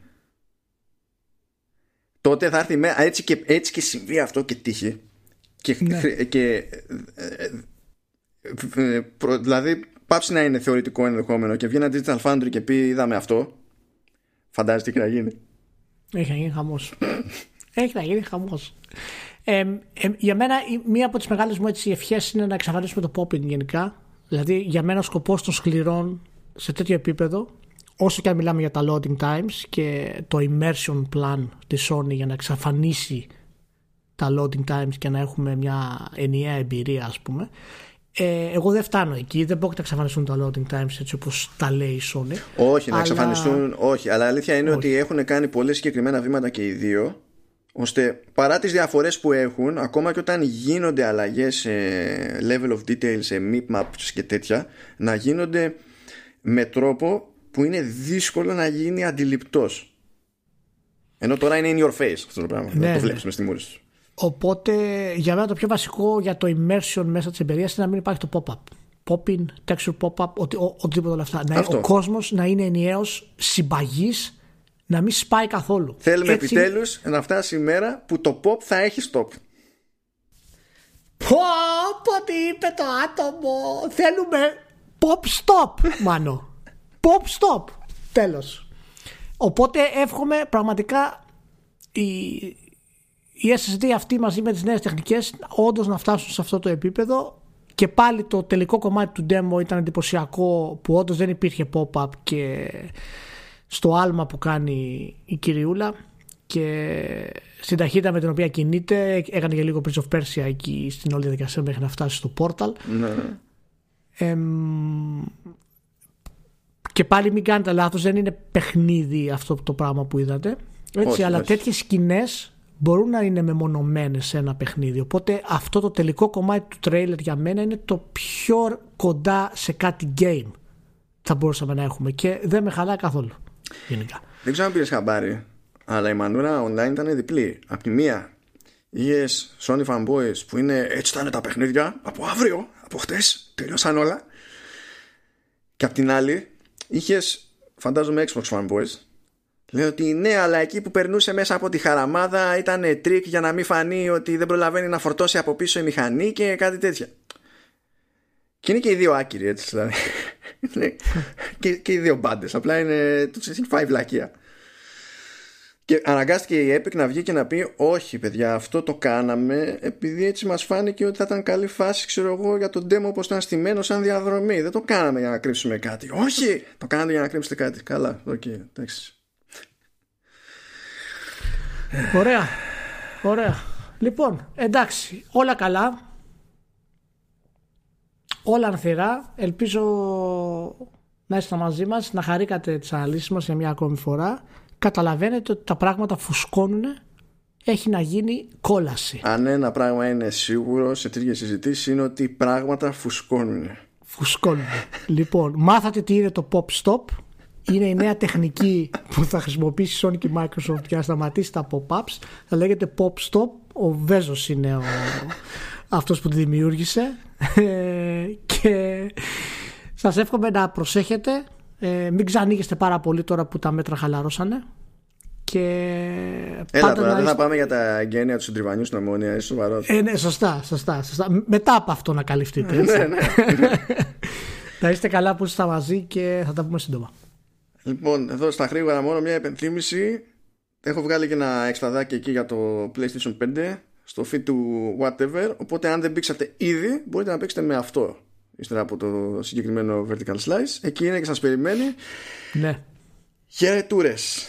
Τότε θα έρθει με, έτσι, και, έτσι και συμβεί αυτό και τύχει και, ναι. και ε, ε, ε, δηλαδή πάψει να είναι θεωρητικό ενδεχόμενο και βγει ένα Digital Foundry και πει είδαμε αυτό φαντάζεσαι τι θα γίνει. Έχει να γίνει χαμός. Έχει να γίνει χαμός. Ε, για μένα μία από τις μεγάλες μου έτσι ευχές είναι να εξαφανίσουμε το popping γενικά. Δηλαδή για μένα ο σκοπός των σκληρών σε τέτοιο επίπεδο όσο και αν μιλάμε για τα loading times και το immersion plan της Sony για να εξαφανίσει τα loading times και να έχουμε μια ενιαία εμπειρία ας πούμε ε, εγώ δεν φτάνω εκεί, δεν μπορώ να εξαφανιστούν τα loading times έτσι όπως τα λέει η Sony Όχι, αλλά... να εξαφανιστούν, όχι, αλλά αλήθεια είναι ότι έχουν κάνει πολύ συγκεκριμένα βήματα και οι δύο ώστε παρά τις διαφορές που έχουν ακόμα και όταν γίνονται αλλαγές σε level of detail, σε maps και τέτοια να γίνονται με τρόπο που είναι δύσκολο να γίνει αντιληπτός ενώ τώρα είναι in your face αυτό το πράγμα. Ναι, το ναι. βλέπεις μες στη μούρη σου. Οπότε για μένα το πιο βασικό για το immersion μέσα της εμπειρίας είναι να μην υπάρχει το pop-up. Pop-in, texture pop-up, οτι, οτιδήποτε όλα αυτά. Να, ο κόσμος να είναι ενιαίος, συμπαγής, να μην σπάει καθόλου. Θέλουμε Έτσι... επιτέλους να φτάσει η μέρα που το pop θα έχει stop. Πω, πω τι είπε το άτομο. Θέλουμε pop stop, μάνο. pop stop. Τέλος. Οπότε εύχομαι πραγματικά η, η SSD αυτή μαζί με τις νέες τεχνικές όντως να φτάσουν σε αυτό το επίπεδο. Και πάλι το τελικό κομμάτι του demo ήταν εντυπωσιακό που όντως δεν υπήρχε pop-up και στο άλμα που κάνει η κυριούλα. Και στην ταχύτητα με την οποία κινείται έκανε και λίγο Prince of Persia εκεί στην όλη διαδικασία μέχρι να φτάσει στο portal. Ναι. και πάλι μην κάνετε λάθος δεν είναι παιχνίδι αυτό το πράγμα που είδατε. Έτσι, αλλά τέτοιες σκηνές μπορούν να είναι μεμονωμένες σε ένα παιχνίδι. Οπότε αυτό το τελικό κομμάτι του τρέιλερ για μένα είναι το πιο κοντά σε κάτι game θα μπορούσαμε να έχουμε και δεν με χαλάει καθόλου γενικά. Δεν ξέρω αν πήρες χαμπάρι, αλλά η μανούρα online ήταν διπλή. Απ' τη μία είχες Sony fanboys που είναι έτσι θα είναι τα παιχνίδια από αύριο, από χτες, τελειώσαν όλα. Και απ' την άλλη είχες φαντάζομαι Xbox fanboys Λέει ότι ναι, αλλά εκεί που περνούσε μέσα από τη χαραμάδα ήταν τρικ για να μην φανεί ότι δεν προλαβαίνει να φορτώσει από πίσω η μηχανή και κάτι τέτοια. Και είναι και οι δύο άκυροι έτσι δηλαδή. και, και οι δύο μπάντες. Απλά είναι. Τους έχει φάει βλακεία. Και αναγκάστηκε η Epic να βγει και να πει όχι παιδιά αυτό το κάναμε επειδή έτσι μας φάνηκε ότι θα ήταν καλή φάση ξέρω εγώ για τον demo όπως ήταν στημένο σαν διαδρομή δεν το κάναμε για να κρύψουμε κάτι όχι το κάνατε για να κρύψετε κάτι καλά OK okay, εντάξει Ωραία. Ωραία. Λοιπόν, εντάξει, όλα καλά. Όλα ανθυρά. Ελπίζω να είστε μαζί μας, να χαρήκατε τις αναλύσεις μας για μια ακόμη φορά. Καταλαβαίνετε ότι τα πράγματα φουσκώνουν έχει να γίνει κόλαση. Αν ένα πράγμα είναι σίγουρο σε τέτοιες συζητήσεις είναι ότι πράγματα φουσκώνουν. Φουσκώνουν. λοιπόν, μάθατε τι είναι το pop stop είναι η νέα τεχνική που θα χρησιμοποιήσει η Sony και η Microsoft για να σταματήσει τα pop-ups. Θα λέγεται pop stop. Ο Βέζος είναι ο, αυτός που τη δημιούργησε. Ε, και σας εύχομαι να προσέχετε. Ε, μην ξανοίγεστε πάρα πολύ τώρα που τα μέτρα χαλαρώσανε. Και Έλα τώρα, δεν θα πάμε για τα εγγένεια του συντριβανιού στην Ομόνια, είσαι σοβαρός. Ε, ναι, σωστά, σωστά, σωστά. Μετά από αυτό να καλυφθείτε. Έτσι. ναι, ναι. να είστε καλά που είστε μαζί και θα τα πούμε σύντομα. Λοιπόν, εδώ στα γρήγορα μόνο μια επενθύμηση. Έχω βγάλει και ένα εξτραδάκι εκεί για το PlayStation 5 στο feed του whatever. Οπότε αν δεν πήξατε ήδη, μπορείτε να παίξετε με αυτό. Ύστερα από το συγκεκριμένο vertical slice. Εκεί είναι και σας περιμένει. Ναι. Χαιρετούρες